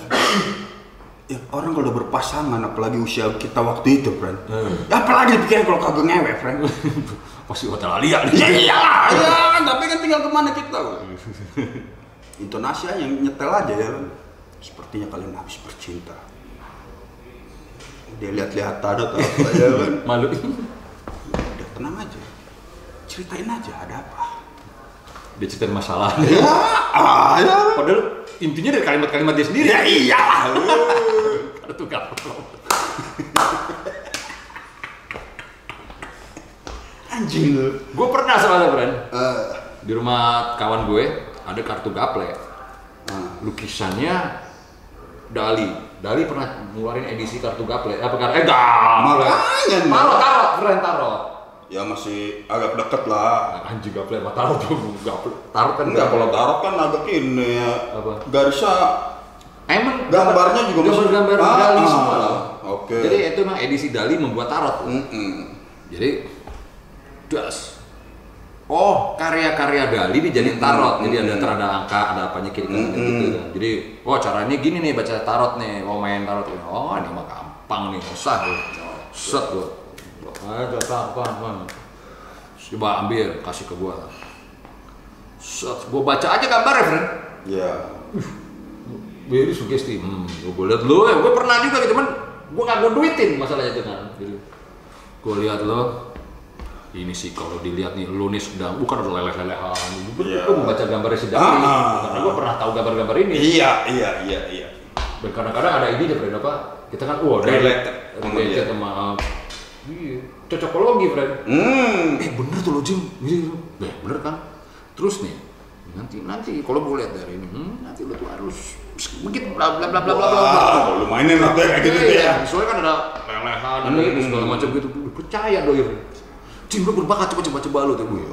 [SPEAKER 1] Ya, orang kalau udah berpasangan, apalagi usia kita waktu itu, friend.
[SPEAKER 2] Hmm.
[SPEAKER 1] Ya, apalagi dipikirin kalau kagak ngewe, friend.
[SPEAKER 2] Pasti hotel Alia nih.
[SPEAKER 1] ya iyalah, ya, tapi kan tinggal ke mana kita. Intonasi aja yang nyetel aja ya. kan. Sepertinya kalian habis bercinta. Dia lihat-lihatan atau apa ya kan.
[SPEAKER 2] Malu.
[SPEAKER 1] Udah tenang aja. Ceritain aja ada apa.
[SPEAKER 2] Dia ceritain masalah.
[SPEAKER 1] Ya, ah, ya.
[SPEAKER 2] Padahal intinya dari kalimat-kalimat dia sendiri.
[SPEAKER 1] Ya iyalah.
[SPEAKER 2] Ada tuh gampang.
[SPEAKER 1] Anjing lu.
[SPEAKER 2] Gue pernah soalnya, Bran.
[SPEAKER 1] Eh,
[SPEAKER 2] Di rumah kawan gue ada kartu gaple.
[SPEAKER 1] ah.
[SPEAKER 2] Lukisannya Dali. Dali pernah ngeluarin edisi kartu gaple. Apa kartu? Eh, gaple.
[SPEAKER 1] Makanya, Bang.
[SPEAKER 2] Tarot, tarot, keren tarot.
[SPEAKER 1] Ya masih agak deket lah.
[SPEAKER 2] Nah, anjing gaple sama tarot tuh gaple. Tarot kan
[SPEAKER 1] Enggak, kalau tarot kan agak ini ya.
[SPEAKER 2] Apa?
[SPEAKER 1] Garisnya
[SPEAKER 2] Emang
[SPEAKER 1] Gambarnya juga masih-
[SPEAKER 2] gambar
[SPEAKER 1] Ah,
[SPEAKER 2] Dali
[SPEAKER 1] ah,
[SPEAKER 2] semua.
[SPEAKER 1] oke.
[SPEAKER 2] Jadi itu memang edisi Dali membuat tarot.
[SPEAKER 1] Mm-mm.
[SPEAKER 2] Jadi das. Oh, karya-karya Dali dijadiin tarot. Jadi ada terada angka, ada apanya kanan
[SPEAKER 1] Mm-mm.
[SPEAKER 2] gitu kan. Jadi, oh caranya gini nih baca tarot nih. Oh main tarot ini. Oh, ini mah gampang nih, usah lu. Set lu. Ada gampang banget. Coba ambil, kasih ke gua. Set, gua baca aja gambarnya, friend.
[SPEAKER 1] Ya.
[SPEAKER 2] Jadi sugesti, hmm, gue liat lo, ya gue pernah juga gitu, cuman gue nggak gue duitin masalahnya itu kan. Jadi, gue lihat lo, ini sih kalau dilihat nih lo nih sedang, bukan udah leleh-lelehan,
[SPEAKER 1] Iya.
[SPEAKER 2] gue membaca gambarnya sedang
[SPEAKER 1] Ah,
[SPEAKER 2] ini,
[SPEAKER 1] ah.
[SPEAKER 2] karena gue pernah tahu gambar-gambar ini.
[SPEAKER 1] Iya, iya, iya, iya.
[SPEAKER 2] Dan kadang-kadang ada ini aja, friend, apa? Kita kan, wah, dari
[SPEAKER 1] Related.
[SPEAKER 2] relate
[SPEAKER 1] sama
[SPEAKER 2] sama iya cocokologi friend
[SPEAKER 1] Hmm.
[SPEAKER 2] eh bener tuh lo Jim Iya, iya. eh, bener kan terus nih nanti nanti kalau gue lihat dari ini hmm, nanti lo tuh harus begitu bla bla bla bla bla bla
[SPEAKER 1] lu mainin lah kayak gitu
[SPEAKER 2] Iya,
[SPEAKER 1] ya.
[SPEAKER 2] soalnya kan ada lelehan ada itu segala macam gitu percaya doi Jim lo berbakat coba coba coba lo tuh Wih,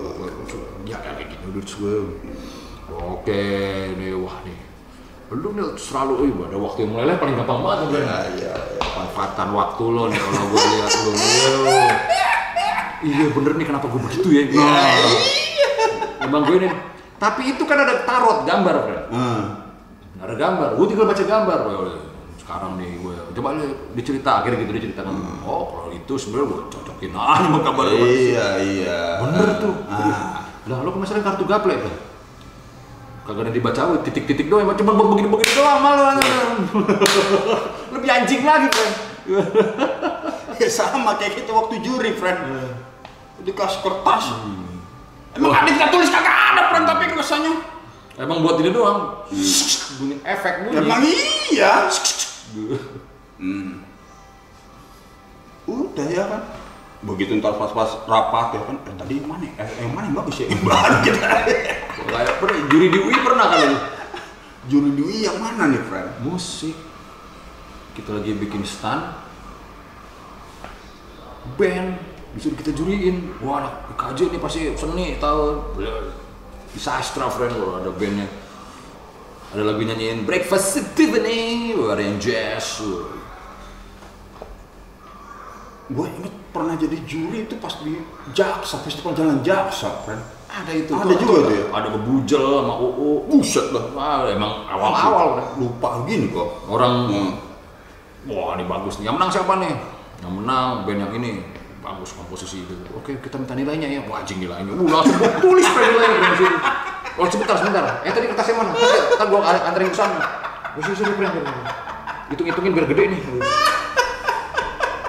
[SPEAKER 2] ya kayak gini udah terus gue oke nih wah nih lu nih selalu ada waktu yang meleleh paling gampang banget tuh, Bro.
[SPEAKER 1] Ya, ya, ya.
[SPEAKER 2] manfaatkan waktu lo nih kalau gue lihat Yo. iya bener nih kenapa gue begitu ya nah, emang gue nih tapi itu kan ada tarot gambar friend
[SPEAKER 1] Hmm.
[SPEAKER 2] ada gambar gue tinggal baca gambar sekarang nih gue coba lu dicerita akhirnya gitu diceritakan oh kalau itu sebenarnya gue cocokin aja sama gambar gue
[SPEAKER 1] Iya, iya.
[SPEAKER 2] bener tuh
[SPEAKER 1] Ah.
[SPEAKER 2] lah lo kemarin kartu gaple tuh kagak ada dibaca titik-titik doang emang cuma begini-begini doang malah lebih anjing lagi friend
[SPEAKER 1] Ya sama kayak kita waktu juri, friend. Dikasih kertas. Emang ada kita tulis kagak ada, friend, tapi kesannya.
[SPEAKER 2] Emang buat ini doang. bunyi efek bunyi.
[SPEAKER 1] Emang iya. Hmm. Udah ya kan. Begitu ntar pas-pas rapat ya kan, eh, tadi yang mana? ya? Eh, yang mana yang bagus ya? Yang baru kita.
[SPEAKER 2] Kayak pernah juri di UI pernah kali lu?
[SPEAKER 1] Juri Dwi yang mana nih, friend?
[SPEAKER 2] Musik. Kita lagi bikin stand. Band disuruh kita juriin. Wah, anak IKJ nih pasti seni tahu. Di sastra friend kalau ada bandnya. Ada lagu nyanyiin Breakfast at Tiffany, ada yang jazz.
[SPEAKER 1] Gue inget pernah jadi juri itu pas di Jaksa, Festival Jalan Jaksa, friend.
[SPEAKER 2] Ada itu.
[SPEAKER 1] Ada juga tuh ya?
[SPEAKER 2] Ada bebujel sama UU.
[SPEAKER 1] Buset lah.
[SPEAKER 2] Emang awal-awal.
[SPEAKER 1] Lupa gini kok.
[SPEAKER 2] Orang
[SPEAKER 1] Hmm.
[SPEAKER 2] Wah ini bagus nih. Yang menang siapa nih? Yang menang band yang ini. Bagus komposisi itu. Oke kita minta nilainya ya. Wah anjing nilainya. Uh langsung tulis nilainya. Oh sebentar sebentar. Eh tadi kertasnya mana? Tadi, gua an- anterin ke sana. Oh sini sini friend. Hitung hitungin biar gede nih.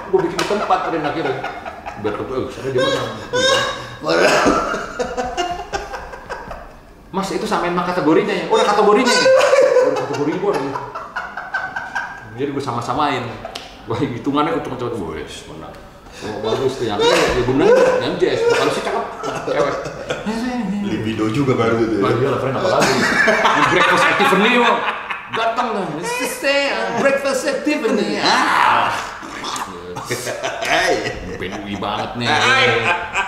[SPEAKER 2] Gua bikin tempat pada akhirnya. Biar ketua, eh sana di mana? Mas itu samain mah kategorinya ya. Oh, udah kategorinya ya. Oh, kategori gua nih. Jadi gue sama-samain. Wah, hitungannya untung coba gue, wes, menang. Oh, bagus tuh yang ya bener yang jazz. Kalau sih cakep, cewek.
[SPEAKER 1] Libido juga baru itu
[SPEAKER 2] Wah,
[SPEAKER 1] ya.
[SPEAKER 2] dia lah friend apa lagi? Breakfast at Tiffany wah. Datang uh, breakfast at Tiffany. Ah.
[SPEAKER 1] Hai.
[SPEAKER 2] Ben UI banget nih.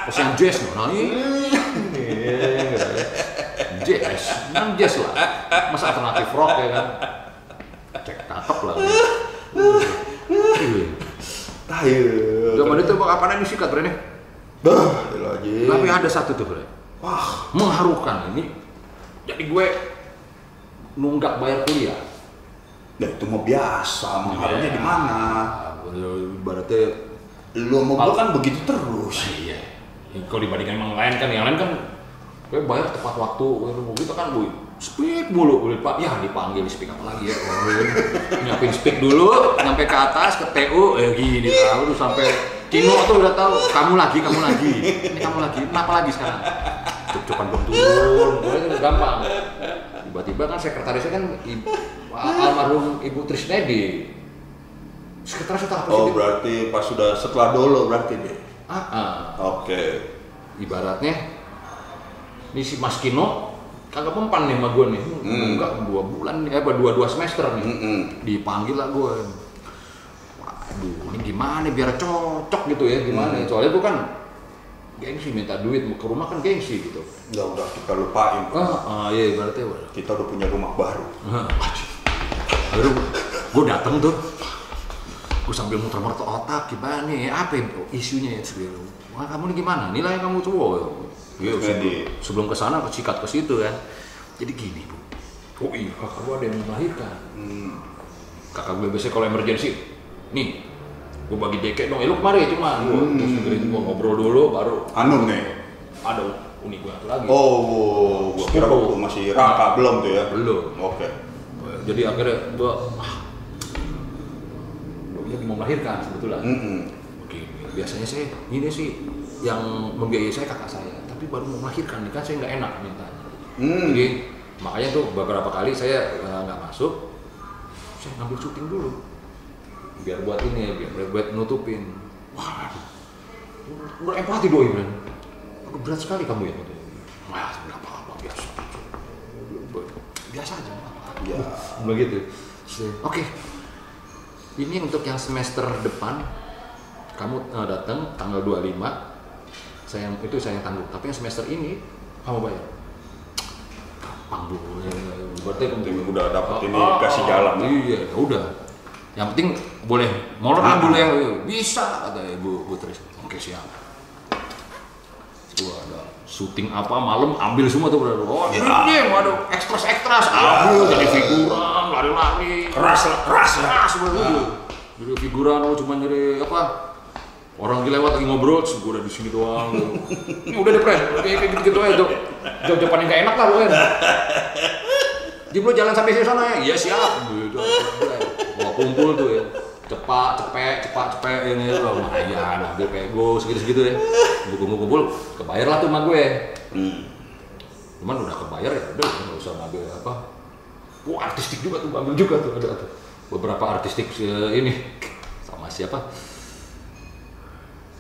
[SPEAKER 2] Pas yang jazz loh, nah. Jazz, kan jazz lah. Masa alternatif rock ya kan? Cek cakep lah.
[SPEAKER 1] Tahu.
[SPEAKER 2] Zaman itu kapan ini sikat Bre nih?
[SPEAKER 1] Dah, lagi.
[SPEAKER 2] Tapi ada satu tuh Bre.
[SPEAKER 1] Wah,
[SPEAKER 2] Mengharukan ini. Jadi gue nunggak bayar kuliah.
[SPEAKER 1] nah itu mah biasa. Mengharunya di mana?
[SPEAKER 2] Ibaratnya
[SPEAKER 1] Lu sama gua kan begitu terus.
[SPEAKER 2] Iya. Kalau dibandingkan yang lain kan, yang lain kan gue bayar tepat waktu, kita kan bu speak mulu, boleh pak, ya dipanggil speak apa lagi ya, oh, iya. nyiapin speak dulu, nyampe ke atas ke TU, eh gini tahu tuh sampai Kino tuh udah tahu, kamu lagi, kamu lagi, ini kamu lagi, kenapa lagi sekarang? Cuk-cukan belum turun, gue itu gampang. Tiba-tiba kan sekretarisnya kan ibu, almarhum Ibu Trisnedi, sekretaris atau apa sih?
[SPEAKER 1] Oh,
[SPEAKER 2] dia?
[SPEAKER 1] berarti pas sudah setelah dolo berarti deh.
[SPEAKER 2] Ah, ah.
[SPEAKER 1] Oke.
[SPEAKER 2] ibaratnya ini si Mas Kino kagak mempan nih sama gue nih
[SPEAKER 1] Hmm.
[SPEAKER 2] enggak dua bulan nih apa dua dua semester nih
[SPEAKER 1] Mm-mm.
[SPEAKER 2] dipanggil lah gue waduh ini gimana biar cocok gitu ya gimana
[SPEAKER 1] Hmm.
[SPEAKER 2] soalnya gue kan gengsi minta duit mau ke rumah kan gengsi gitu.
[SPEAKER 1] Ya udah kita lupain.
[SPEAKER 2] ah, ah iya ibaratnya wah
[SPEAKER 1] Kita udah punya rumah baru.
[SPEAKER 2] Akhirnya gue dateng tuh. Gue sambil muter-muter otak gimana nih? Apa ya, isunya ya sebelum wah kamu nih gimana? Nilai kamu coba ya sebelum, sebelum ke sana ke sikat ke situ kan. Jadi gini bu. Oh iya kakak gue ada yang melahirkan.
[SPEAKER 1] Hmm.
[SPEAKER 2] kakak gue biasanya kalau emergency nih gue bagi deket dong eh lu kemari cuma gue
[SPEAKER 1] Hmm.
[SPEAKER 2] terus dengerin gue ngobrol dulu baru
[SPEAKER 1] Anu nih.
[SPEAKER 2] ada unik gue lagi
[SPEAKER 1] Oh, gua kira
[SPEAKER 2] Sepupu.
[SPEAKER 1] waktu masih rangka belum tuh ya.
[SPEAKER 2] belum
[SPEAKER 1] Oke.
[SPEAKER 2] jadi akhirnya gue ah, dia mau melahirkan sebetulnya
[SPEAKER 1] Mm-mm.
[SPEAKER 2] Begini, biasanya saya ini sih yang membiayai saya kakak saya, tapi baru mau melahirkan nih kan saya nggak enak mintanya.
[SPEAKER 1] Hmm.
[SPEAKER 2] Jadi makanya tuh beberapa kali saya eh, nggak masuk, saya ngambil syuting dulu. Biar buat ini biar buat, buat nutupin. Wah berempati doi Aduh, berat sekali kamu ya wah nggak apa-apa biasa biasa aja.
[SPEAKER 1] Ya.
[SPEAKER 2] begitu oke. Ini untuk yang semester depan kamu eh, datang tanggal 25 saya itu saya yang tanggung. Tapi yang semester ini kamu bayar. Gampang bu ya, berarti
[SPEAKER 1] udah dapet ini
[SPEAKER 2] Ah,
[SPEAKER 1] kasih jalan.
[SPEAKER 2] iya ya udah yang penting boleh molor
[SPEAKER 1] Ah.
[SPEAKER 2] boleh bisa kata ibu bu Tris oke siap. Gua ada syuting apa malam ambil semua tuh brother. Oh ini
[SPEAKER 1] Ya.
[SPEAKER 2] nih waduh ekstras ekstras. Ambil jadi figuran lari-lari.
[SPEAKER 1] Keras keras
[SPEAKER 2] keras brother. Jadi figuran oh cuma jadi apa orang lagi lewat lagi ngobrol terus gua udah di sini doang. Ini udah deh kayak kayak gitu-gitu aja jauh jauh paling gak enak lah lu kan jadi lu jalan sampai sini sana ya? Iya siap. Gitu. Gua kumpul tuh ya. Cepat cepet cepat cepet ini loh lumayan ambil pego segitu segitu ya. Gua kumpul kumpul kebayar lah tuh sama gue.
[SPEAKER 1] Hmm.
[SPEAKER 2] cuman udah kebayar ya udah nggak usah ngambil apa. Wah artistik juga tuh ambil juga tuh ada tuh. Beberapa artistik eh, ini sama siapa?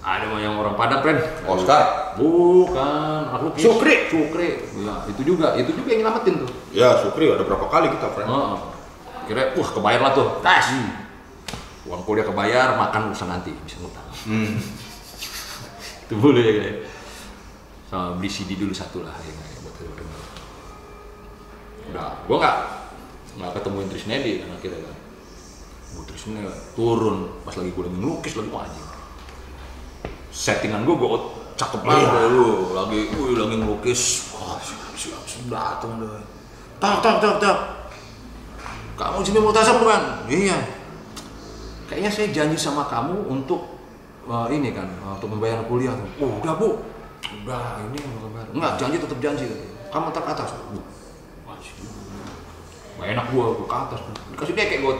[SPEAKER 2] Ada yang orang Padang friend
[SPEAKER 1] Oscar.
[SPEAKER 2] Bukan aku
[SPEAKER 1] Sukri.
[SPEAKER 2] Sukri. Ya itu juga itu juga yang nyelamatin tuh.
[SPEAKER 1] Ya, Sukri ada berapa kali kita, friend?
[SPEAKER 2] Heeh. kira wah kebayar lah tuh. Tes. Uang kuliah kebayar makan urusan nanti bisa ngutang.
[SPEAKER 1] Hmm.
[SPEAKER 2] itu boleh ya guys sama beli CD dulu satu lah ya ya, buat denger udah gua nggak nggak ketemuin Trisnedi kan akhirnya kan. Bu Trisnedi turun pas lagi gua lagi ngelukis lagi anjing. Settingan gua gua oh, cakep banget
[SPEAKER 1] Iya.
[SPEAKER 2] lu lagi wih lagi ngelukis wah siap siap siap datang deh tak tak tak tak kamu sini mau tasam bukan iya kayaknya saya janji sama kamu untuk uh, ini kan uh, untuk membayar kuliah tuh. Oh, udah bu, udah ini bayar. Enggak, janji tetap janji. katanya. Kamu ntar ke atas. Bu. Gak enak gua, gua ke atas. Dikasih dia kayak gue.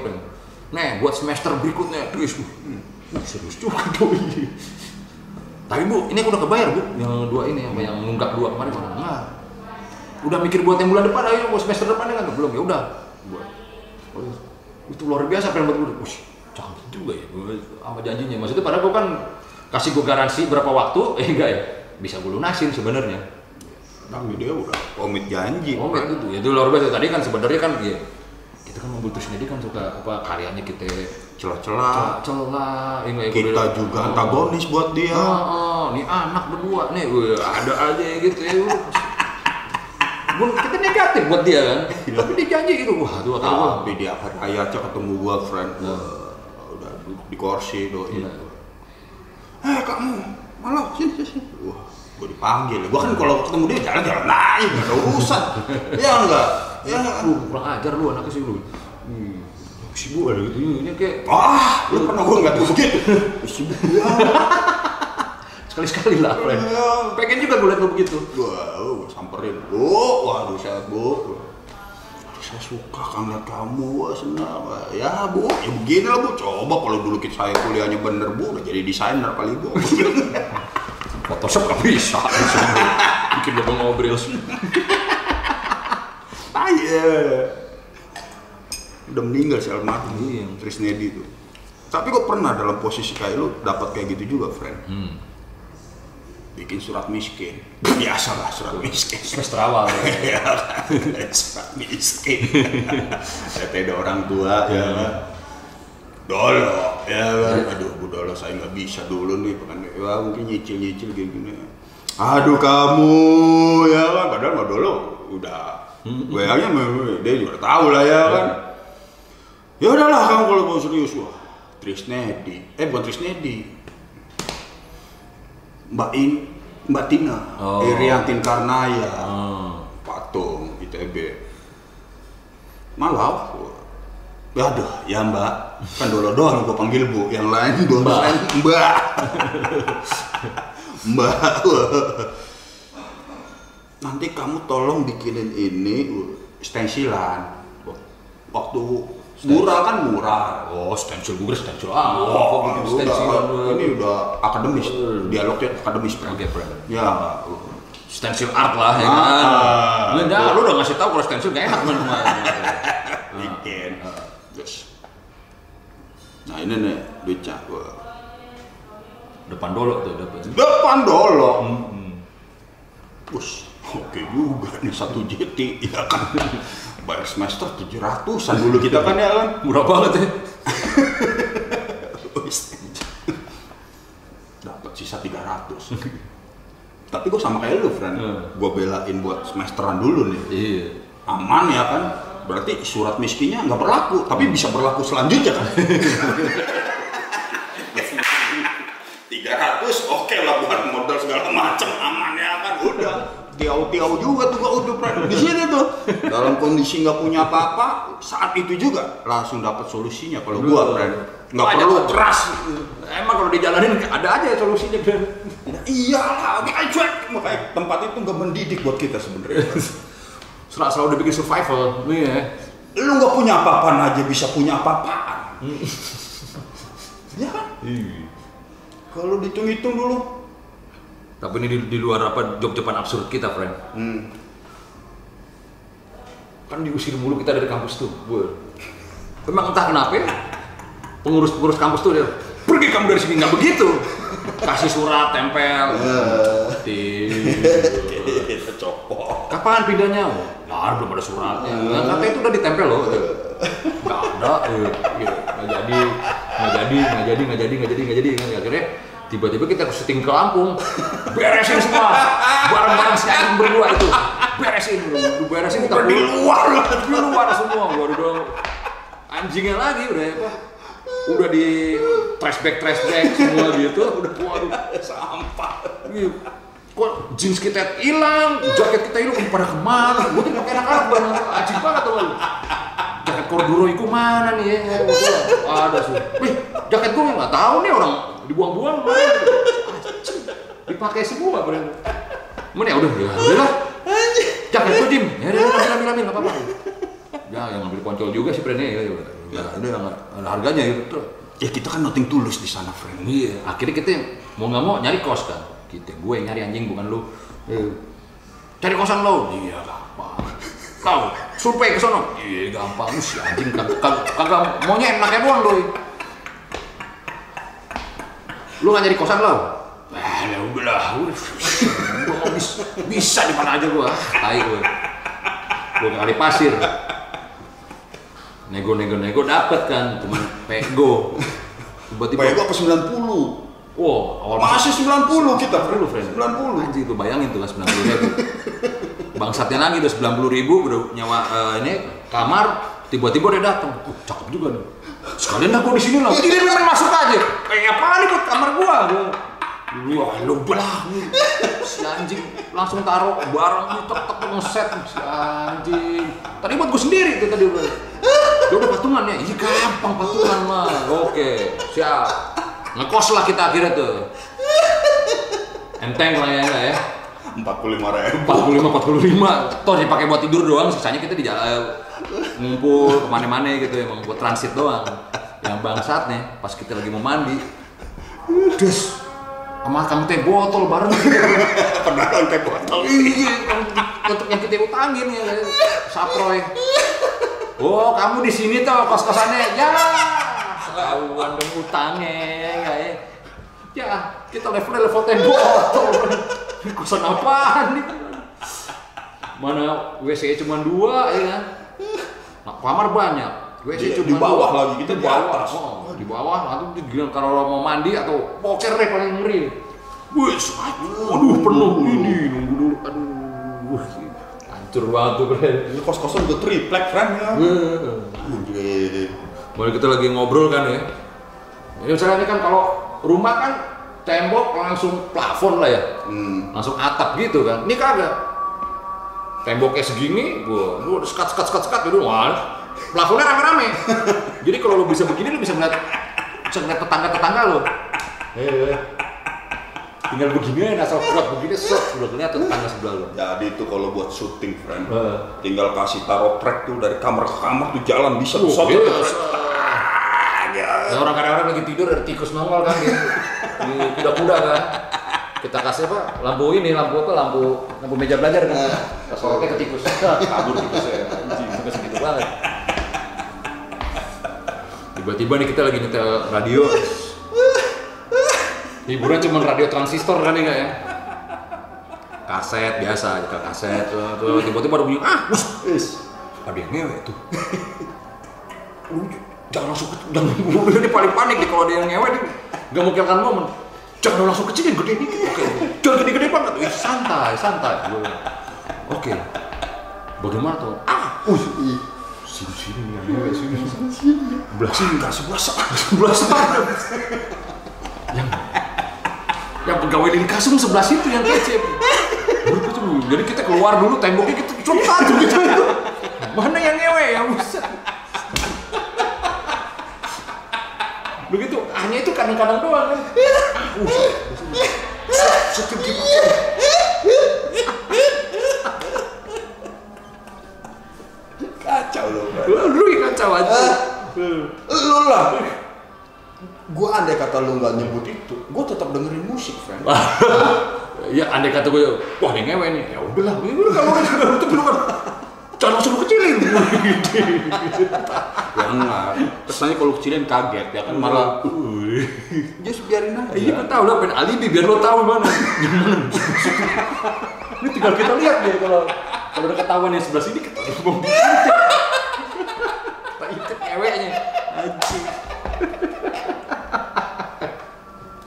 [SPEAKER 2] Nih, buat semester berikutnya, please. Uh, uh, serius juga doi. Tapi bu, ini aku udah kebayar bu, yang dua ini, yang, yang nunggak dua kemarin mana? Enggak. Udah mikir buat yang bulan depan, ayo semester depan ya kan? Belum, ya udah. Buat. Oh, itu luar biasa pengen buat gue. Wih, canggih juga ya gua sama janjinya. Maksudnya padahal gue kan kasih gue garansi berapa waktu, eh enggak ya, bisa gue lunasin sebenarnya.
[SPEAKER 1] Tapi dia udah komit janji.
[SPEAKER 2] Oh
[SPEAKER 1] friend.
[SPEAKER 2] itu, ya itu luar biasa. Tadi kan sebenarnya kan ya, kita kan membutuh sendiri kan suka apa karyanya kita
[SPEAKER 1] Celah-celah.
[SPEAKER 2] celah,
[SPEAKER 1] Kita juga antagonis buat dia.
[SPEAKER 2] Oh, oh, nih anak berdua nih, wih, ada aja gitu ya. Bun, kita negatif buat dia kan, tapi dia janji gitu, wah tuh kata gua.
[SPEAKER 1] Tapi di akhir ayatnya ketemu gua, friend.
[SPEAKER 2] Nah.
[SPEAKER 1] Wah, udah di kursi doi.
[SPEAKER 2] Iya.
[SPEAKER 1] Eh kamu, malah sini sini. sini. Wah, gua dipanggil. Gua kan kalau ketemu dia jalan-jalan aja, nggak ada urusan. ya enggak? Ya?
[SPEAKER 2] Lu kurang ajar lu anaknya sih lu. Hmm. Sibuk ada gitu, ini kayak
[SPEAKER 1] Ah, lu pernah gua nggak tuh begitu? Sibuk ya.
[SPEAKER 2] sekali-sekali lah, friend.
[SPEAKER 1] Ya.
[SPEAKER 2] Pengen juga gue liat lu begitu.
[SPEAKER 1] Gua samperin. Bu, waduh saya bu. Saya suka kan lihat kamu, wah senang. Ya bu, ya begini lah bu. Coba kalau dulu kita saya kuliahnya bener bu, udah jadi desainer kali bu.
[SPEAKER 2] Photoshop gak bisa. Bikin lo ngobrol.
[SPEAKER 1] Iya. Udah meninggal si almarhum
[SPEAKER 2] Iya.
[SPEAKER 1] Trisnedi itu. Tapi kok pernah dalam posisi kayak lu dapat kayak gitu juga, friend?
[SPEAKER 2] Hmm.
[SPEAKER 1] Bikin surat miskin. Biasa lah surat miskin.
[SPEAKER 2] Semester awal.
[SPEAKER 1] ya kan? surat miskin. Ada orang tua ya kan. Dolo, ya kan. Aduh, Bu Dolo saya nggak bisa dulu nih, kan. Ya, mungkin nyicil-nyicil kayak gini. Aduh kamu, ya kan. Padahal mah Dolo udah WA-nya mah- dia juga tahu lah ya kan. Ya udahlah kamu kalau mau serius wah. Trisnedi, eh bukan Trisnedi. Mbak In, Mbak Tina,
[SPEAKER 2] Oh.
[SPEAKER 1] Iriantin Karnaya,
[SPEAKER 2] Hmm.
[SPEAKER 1] patung ITB. Malah, ya aduh, ya Mbak, kan dolo doang gue panggil Bu, yang lain dua
[SPEAKER 2] Mbak,
[SPEAKER 1] Mbak. Nanti kamu tolong bikinin ini stensilan. Waktu mural kan mural.
[SPEAKER 2] Oh, stencil gue stencil ah.
[SPEAKER 1] Udah,
[SPEAKER 2] stencilan lu?
[SPEAKER 1] ini udah akademis,
[SPEAKER 2] Hmm.
[SPEAKER 1] dialognya akademis.
[SPEAKER 2] Friend.
[SPEAKER 1] Ya,
[SPEAKER 2] Stencil art lah ya
[SPEAKER 1] Ah,
[SPEAKER 2] kan.
[SPEAKER 1] ah.
[SPEAKER 2] Enggak, lu udah ngasih tahu kalau stencil gak enak teman
[SPEAKER 1] bikin. Terus. Nah ini nih duitnya. Wah.
[SPEAKER 2] Depan dolok tuh.
[SPEAKER 1] Depan dolok.
[SPEAKER 2] Hmm.
[SPEAKER 1] Bus, oke juga nih satu JT ya kan. Bayar semester 700-an dulu kita kan ya kan.
[SPEAKER 2] Murah banget ya.
[SPEAKER 1] Dapat sisa 300. Tapi gue sama kayak lu, friend.
[SPEAKER 2] Hmm.
[SPEAKER 1] Gue belain buat semesteran dulu nih.
[SPEAKER 2] Iya.
[SPEAKER 1] Aman ya kan? Berarti surat miskinnya nggak berlaku, tapi bisa berlaku selanjutnya kan? 300 oke lah buat modal segala macam aman ya kan udah tiau-tiau juga tuh gua udah friend. di sini tuh dalam kondisi nggak punya apa-apa saat itu juga langsung dapat solusinya kalau gua friend nggak perlu keras
[SPEAKER 2] Emang kalau dijalanin ada aja solusinya kan.
[SPEAKER 1] iya lah makanya cuek makanya tempat itu nggak mendidik buat kita sebenarnya
[SPEAKER 2] Selalu selalu dibikin survival. Nih ya.
[SPEAKER 1] lu nggak punya apa-apaan aja bisa punya apa-apaan ya kan
[SPEAKER 2] Iya.
[SPEAKER 1] kalau dihitung-hitung dulu
[SPEAKER 2] Tapi ini di, di luar apa job-joban absurd kita, friend.
[SPEAKER 1] hmm.
[SPEAKER 2] Kan diusir mulu kita dari kampus tuh. Gue. Memang entah kenapa ya, pengurus-pengurus kampus tuh dia pergi kamu dari sini nggak begitu. Kasih surat tempel. Di
[SPEAKER 1] kita copot
[SPEAKER 2] Kapan pindahnya? Nah, belum ada suratnya. Nah, katanya itu udah ditempel loh. Gak ada. eh, gitu. Nggak jadi, nggak jadi, nggak jadi, nggak jadi, nggak jadi, nggak jadi. Akhirnya tiba-tiba kita syuting ke Lampung, beresin semua, barang-barang si anjing berdua itu, beresin, lu beresin kita
[SPEAKER 1] di luar
[SPEAKER 2] di luar semua, gua udah anjingnya lagi udah apa? Udah di trashback trashback semua gitu, udah waduh
[SPEAKER 1] sampah
[SPEAKER 2] Iya. Kok jeans kita hilang, jaket kita hilang, pada ke mana? Gue tuh pakai anak-anak banget, anjing banget tuh. Jaket korduro itu mana nih ya? Gua ada sih. Wih, jaket gue nggak tahu nih orang dibuang-buang dipakai semua bener. Mana ya udah, ya udahlah. Jaket gue dim, ya udah ambil ambil ambil nggak apa-apa. Ya yang ngambil koncol juga sih brandnya ya udah. Ya udah nggak ada harganya gitu.
[SPEAKER 1] ya kita kan nothing tulus di sana friend
[SPEAKER 2] Iya, akhirnya kita mau nggak mau nyari kos kan. Kita, gue yang nyari anjing bukan lu. Eh, Cari kosan lo, iya gampang. Kau survei ke sono, iya gampang. Si anjing kagak kag, kagak maunya enaknya doang doi. Lu nggak nyari kosan lo? Eh, ya udahlah, udah. Gua bisa di mana aja gua. Tai gue. Gue kali pasir. Nego nego nego dapet kan, cuman pego. Tiba-tiba
[SPEAKER 1] gua ke 90
[SPEAKER 2] Wow, awal
[SPEAKER 1] Masih 90 kita,
[SPEAKER 2] dulu, friend.
[SPEAKER 1] 90.
[SPEAKER 2] Anjing tuh bayangin tuh kan 90 ribu. Bangsatnya lagi udah 90 ribu, udah nyawa eh, ini kamar, tiba-tiba dia datang. Uh, cakep juga nih. Sekalian dah gua di sini lah. Ini memang masuk aja. Kayak apa nih buat kamar gua? Gua Wah, lu belah. Si anjing langsung taruh barang nih tek tek ngeset si anjing. Tadi buat gua sendiri tuh tadi udah. Ya udah patungan ya. Iya gampang patungan mah. Oke, siap. Ngekos lah kita akhirnya tuh. Enteng lah ya ya.
[SPEAKER 1] 45 ribu
[SPEAKER 2] 45 45 toh dipakai buat tidur doang sisanya kita di jalan ngumpul ke mana-mana gitu emang buat transit doang. Yang bangsat nih pas kita lagi mau mandi des sama kamu teh botol bareng
[SPEAKER 1] Pernah kan teh botol?
[SPEAKER 2] Iya untuk yang kita utangin ya saproy. Oh kamu di sini tuh kos kosannya ya ketahuan dong utangnya ya ya? Ya kita levelnya level teh botol. Kosan apaan nih? Mana WC cuma dua ya nah, kamar banyak WC
[SPEAKER 1] Di-
[SPEAKER 2] cuma
[SPEAKER 1] di bawah
[SPEAKER 2] dua.
[SPEAKER 1] lagi, kita di
[SPEAKER 2] bawah
[SPEAKER 1] atas.
[SPEAKER 2] oh, di bawah atau di kalau mau mandi atau poker deh paling ngeri Wih, aduh penuh ini nunggu dulu aduh hancur banget tuh keren
[SPEAKER 1] Ini kos-kosan udah triplek friend ya Anjir.
[SPEAKER 2] Boleh kita lagi ngobrol kan ya. Ini misalnya ini kan kalau rumah kan tembok langsung plafon lah ya,
[SPEAKER 1] Hmm.
[SPEAKER 2] langsung atap gitu kan. Ini kagak. Temboknya segini, gua, gua sekat sekat sekat sekat gitu, wah, plafonnya rame-rame. Jadi kalau lo bisa begini lo bisa ngeliat, bisa ngeliat tetangga tetangga lo. Eh, tinggal begini asal kuat begini set udah kelihatan tetangga sebelah lo.
[SPEAKER 1] Jadi itu kalau buat syuting friend
[SPEAKER 2] Eh.
[SPEAKER 1] Tinggal kasih taruh track tuh dari kamar ke kamar tuh jalan bisa tuh
[SPEAKER 2] Oh, iya,
[SPEAKER 1] tuh.
[SPEAKER 2] Ya, orang kadang-kadang lagi tidur ada tikus nongol kan di, di kuda-kuda kan. Kita kasih apa? Lampu ini, lampu apa? Lampu lampu meja belajar kan. Kesorotnya ke tikus. Kabur tikusnya. Anjing, sampai segitu banget. tiba-tiba nih kita lagi nyetel radio hiburan cuma radio transistor kan ya nggak ya kaset biasa nyetel kaset tuh, tuh, tiba-tiba ada bunyi ah bus
[SPEAKER 1] Is.
[SPEAKER 2] ada yang ngewe tuh jangan langsung ke jangan gue ini paling panik nih kalau ada yang ngewe nih gak mau kelihatan momen jangan langsung kecil yang gede dikit oke jangan gede-gede banget. Wih, santai santai. Oke bagaimana tuh? Ah
[SPEAKER 1] Uh,
[SPEAKER 2] sini sini nih yang ngewe sini belah sini nggak sebelah sana sebelah sana. Yang yang pegawai lini kasum sebelah situ yang kece. Jadi kita keluar dulu temboknya kita cuma satu gitu mana yang ngewe ya buset begitu hanya itu kadang-kadang doang kan uh, setiap
[SPEAKER 1] Kacau. Bro.
[SPEAKER 2] lu lu yang kacau aja
[SPEAKER 1] Lu lah. Gua andai kata lu nggak nyebut itu, gua tetap dengerin musik, friend.
[SPEAKER 2] ya andai kata gue wah ini ngewe nih ya udahlah ini udah kalau kan itu belum kan jangan langsung lu kecilin.
[SPEAKER 1] Ya enggak. Kesannya kalau kecilin kaget ya kan malah just biarin aja.
[SPEAKER 2] iya kan tahu lah pengen alibi biar lo tahu mana ini tinggal kita lihat deh kalau kalau udah ketahuan yang sebelah sini mau kita intip ceweknya. Anjing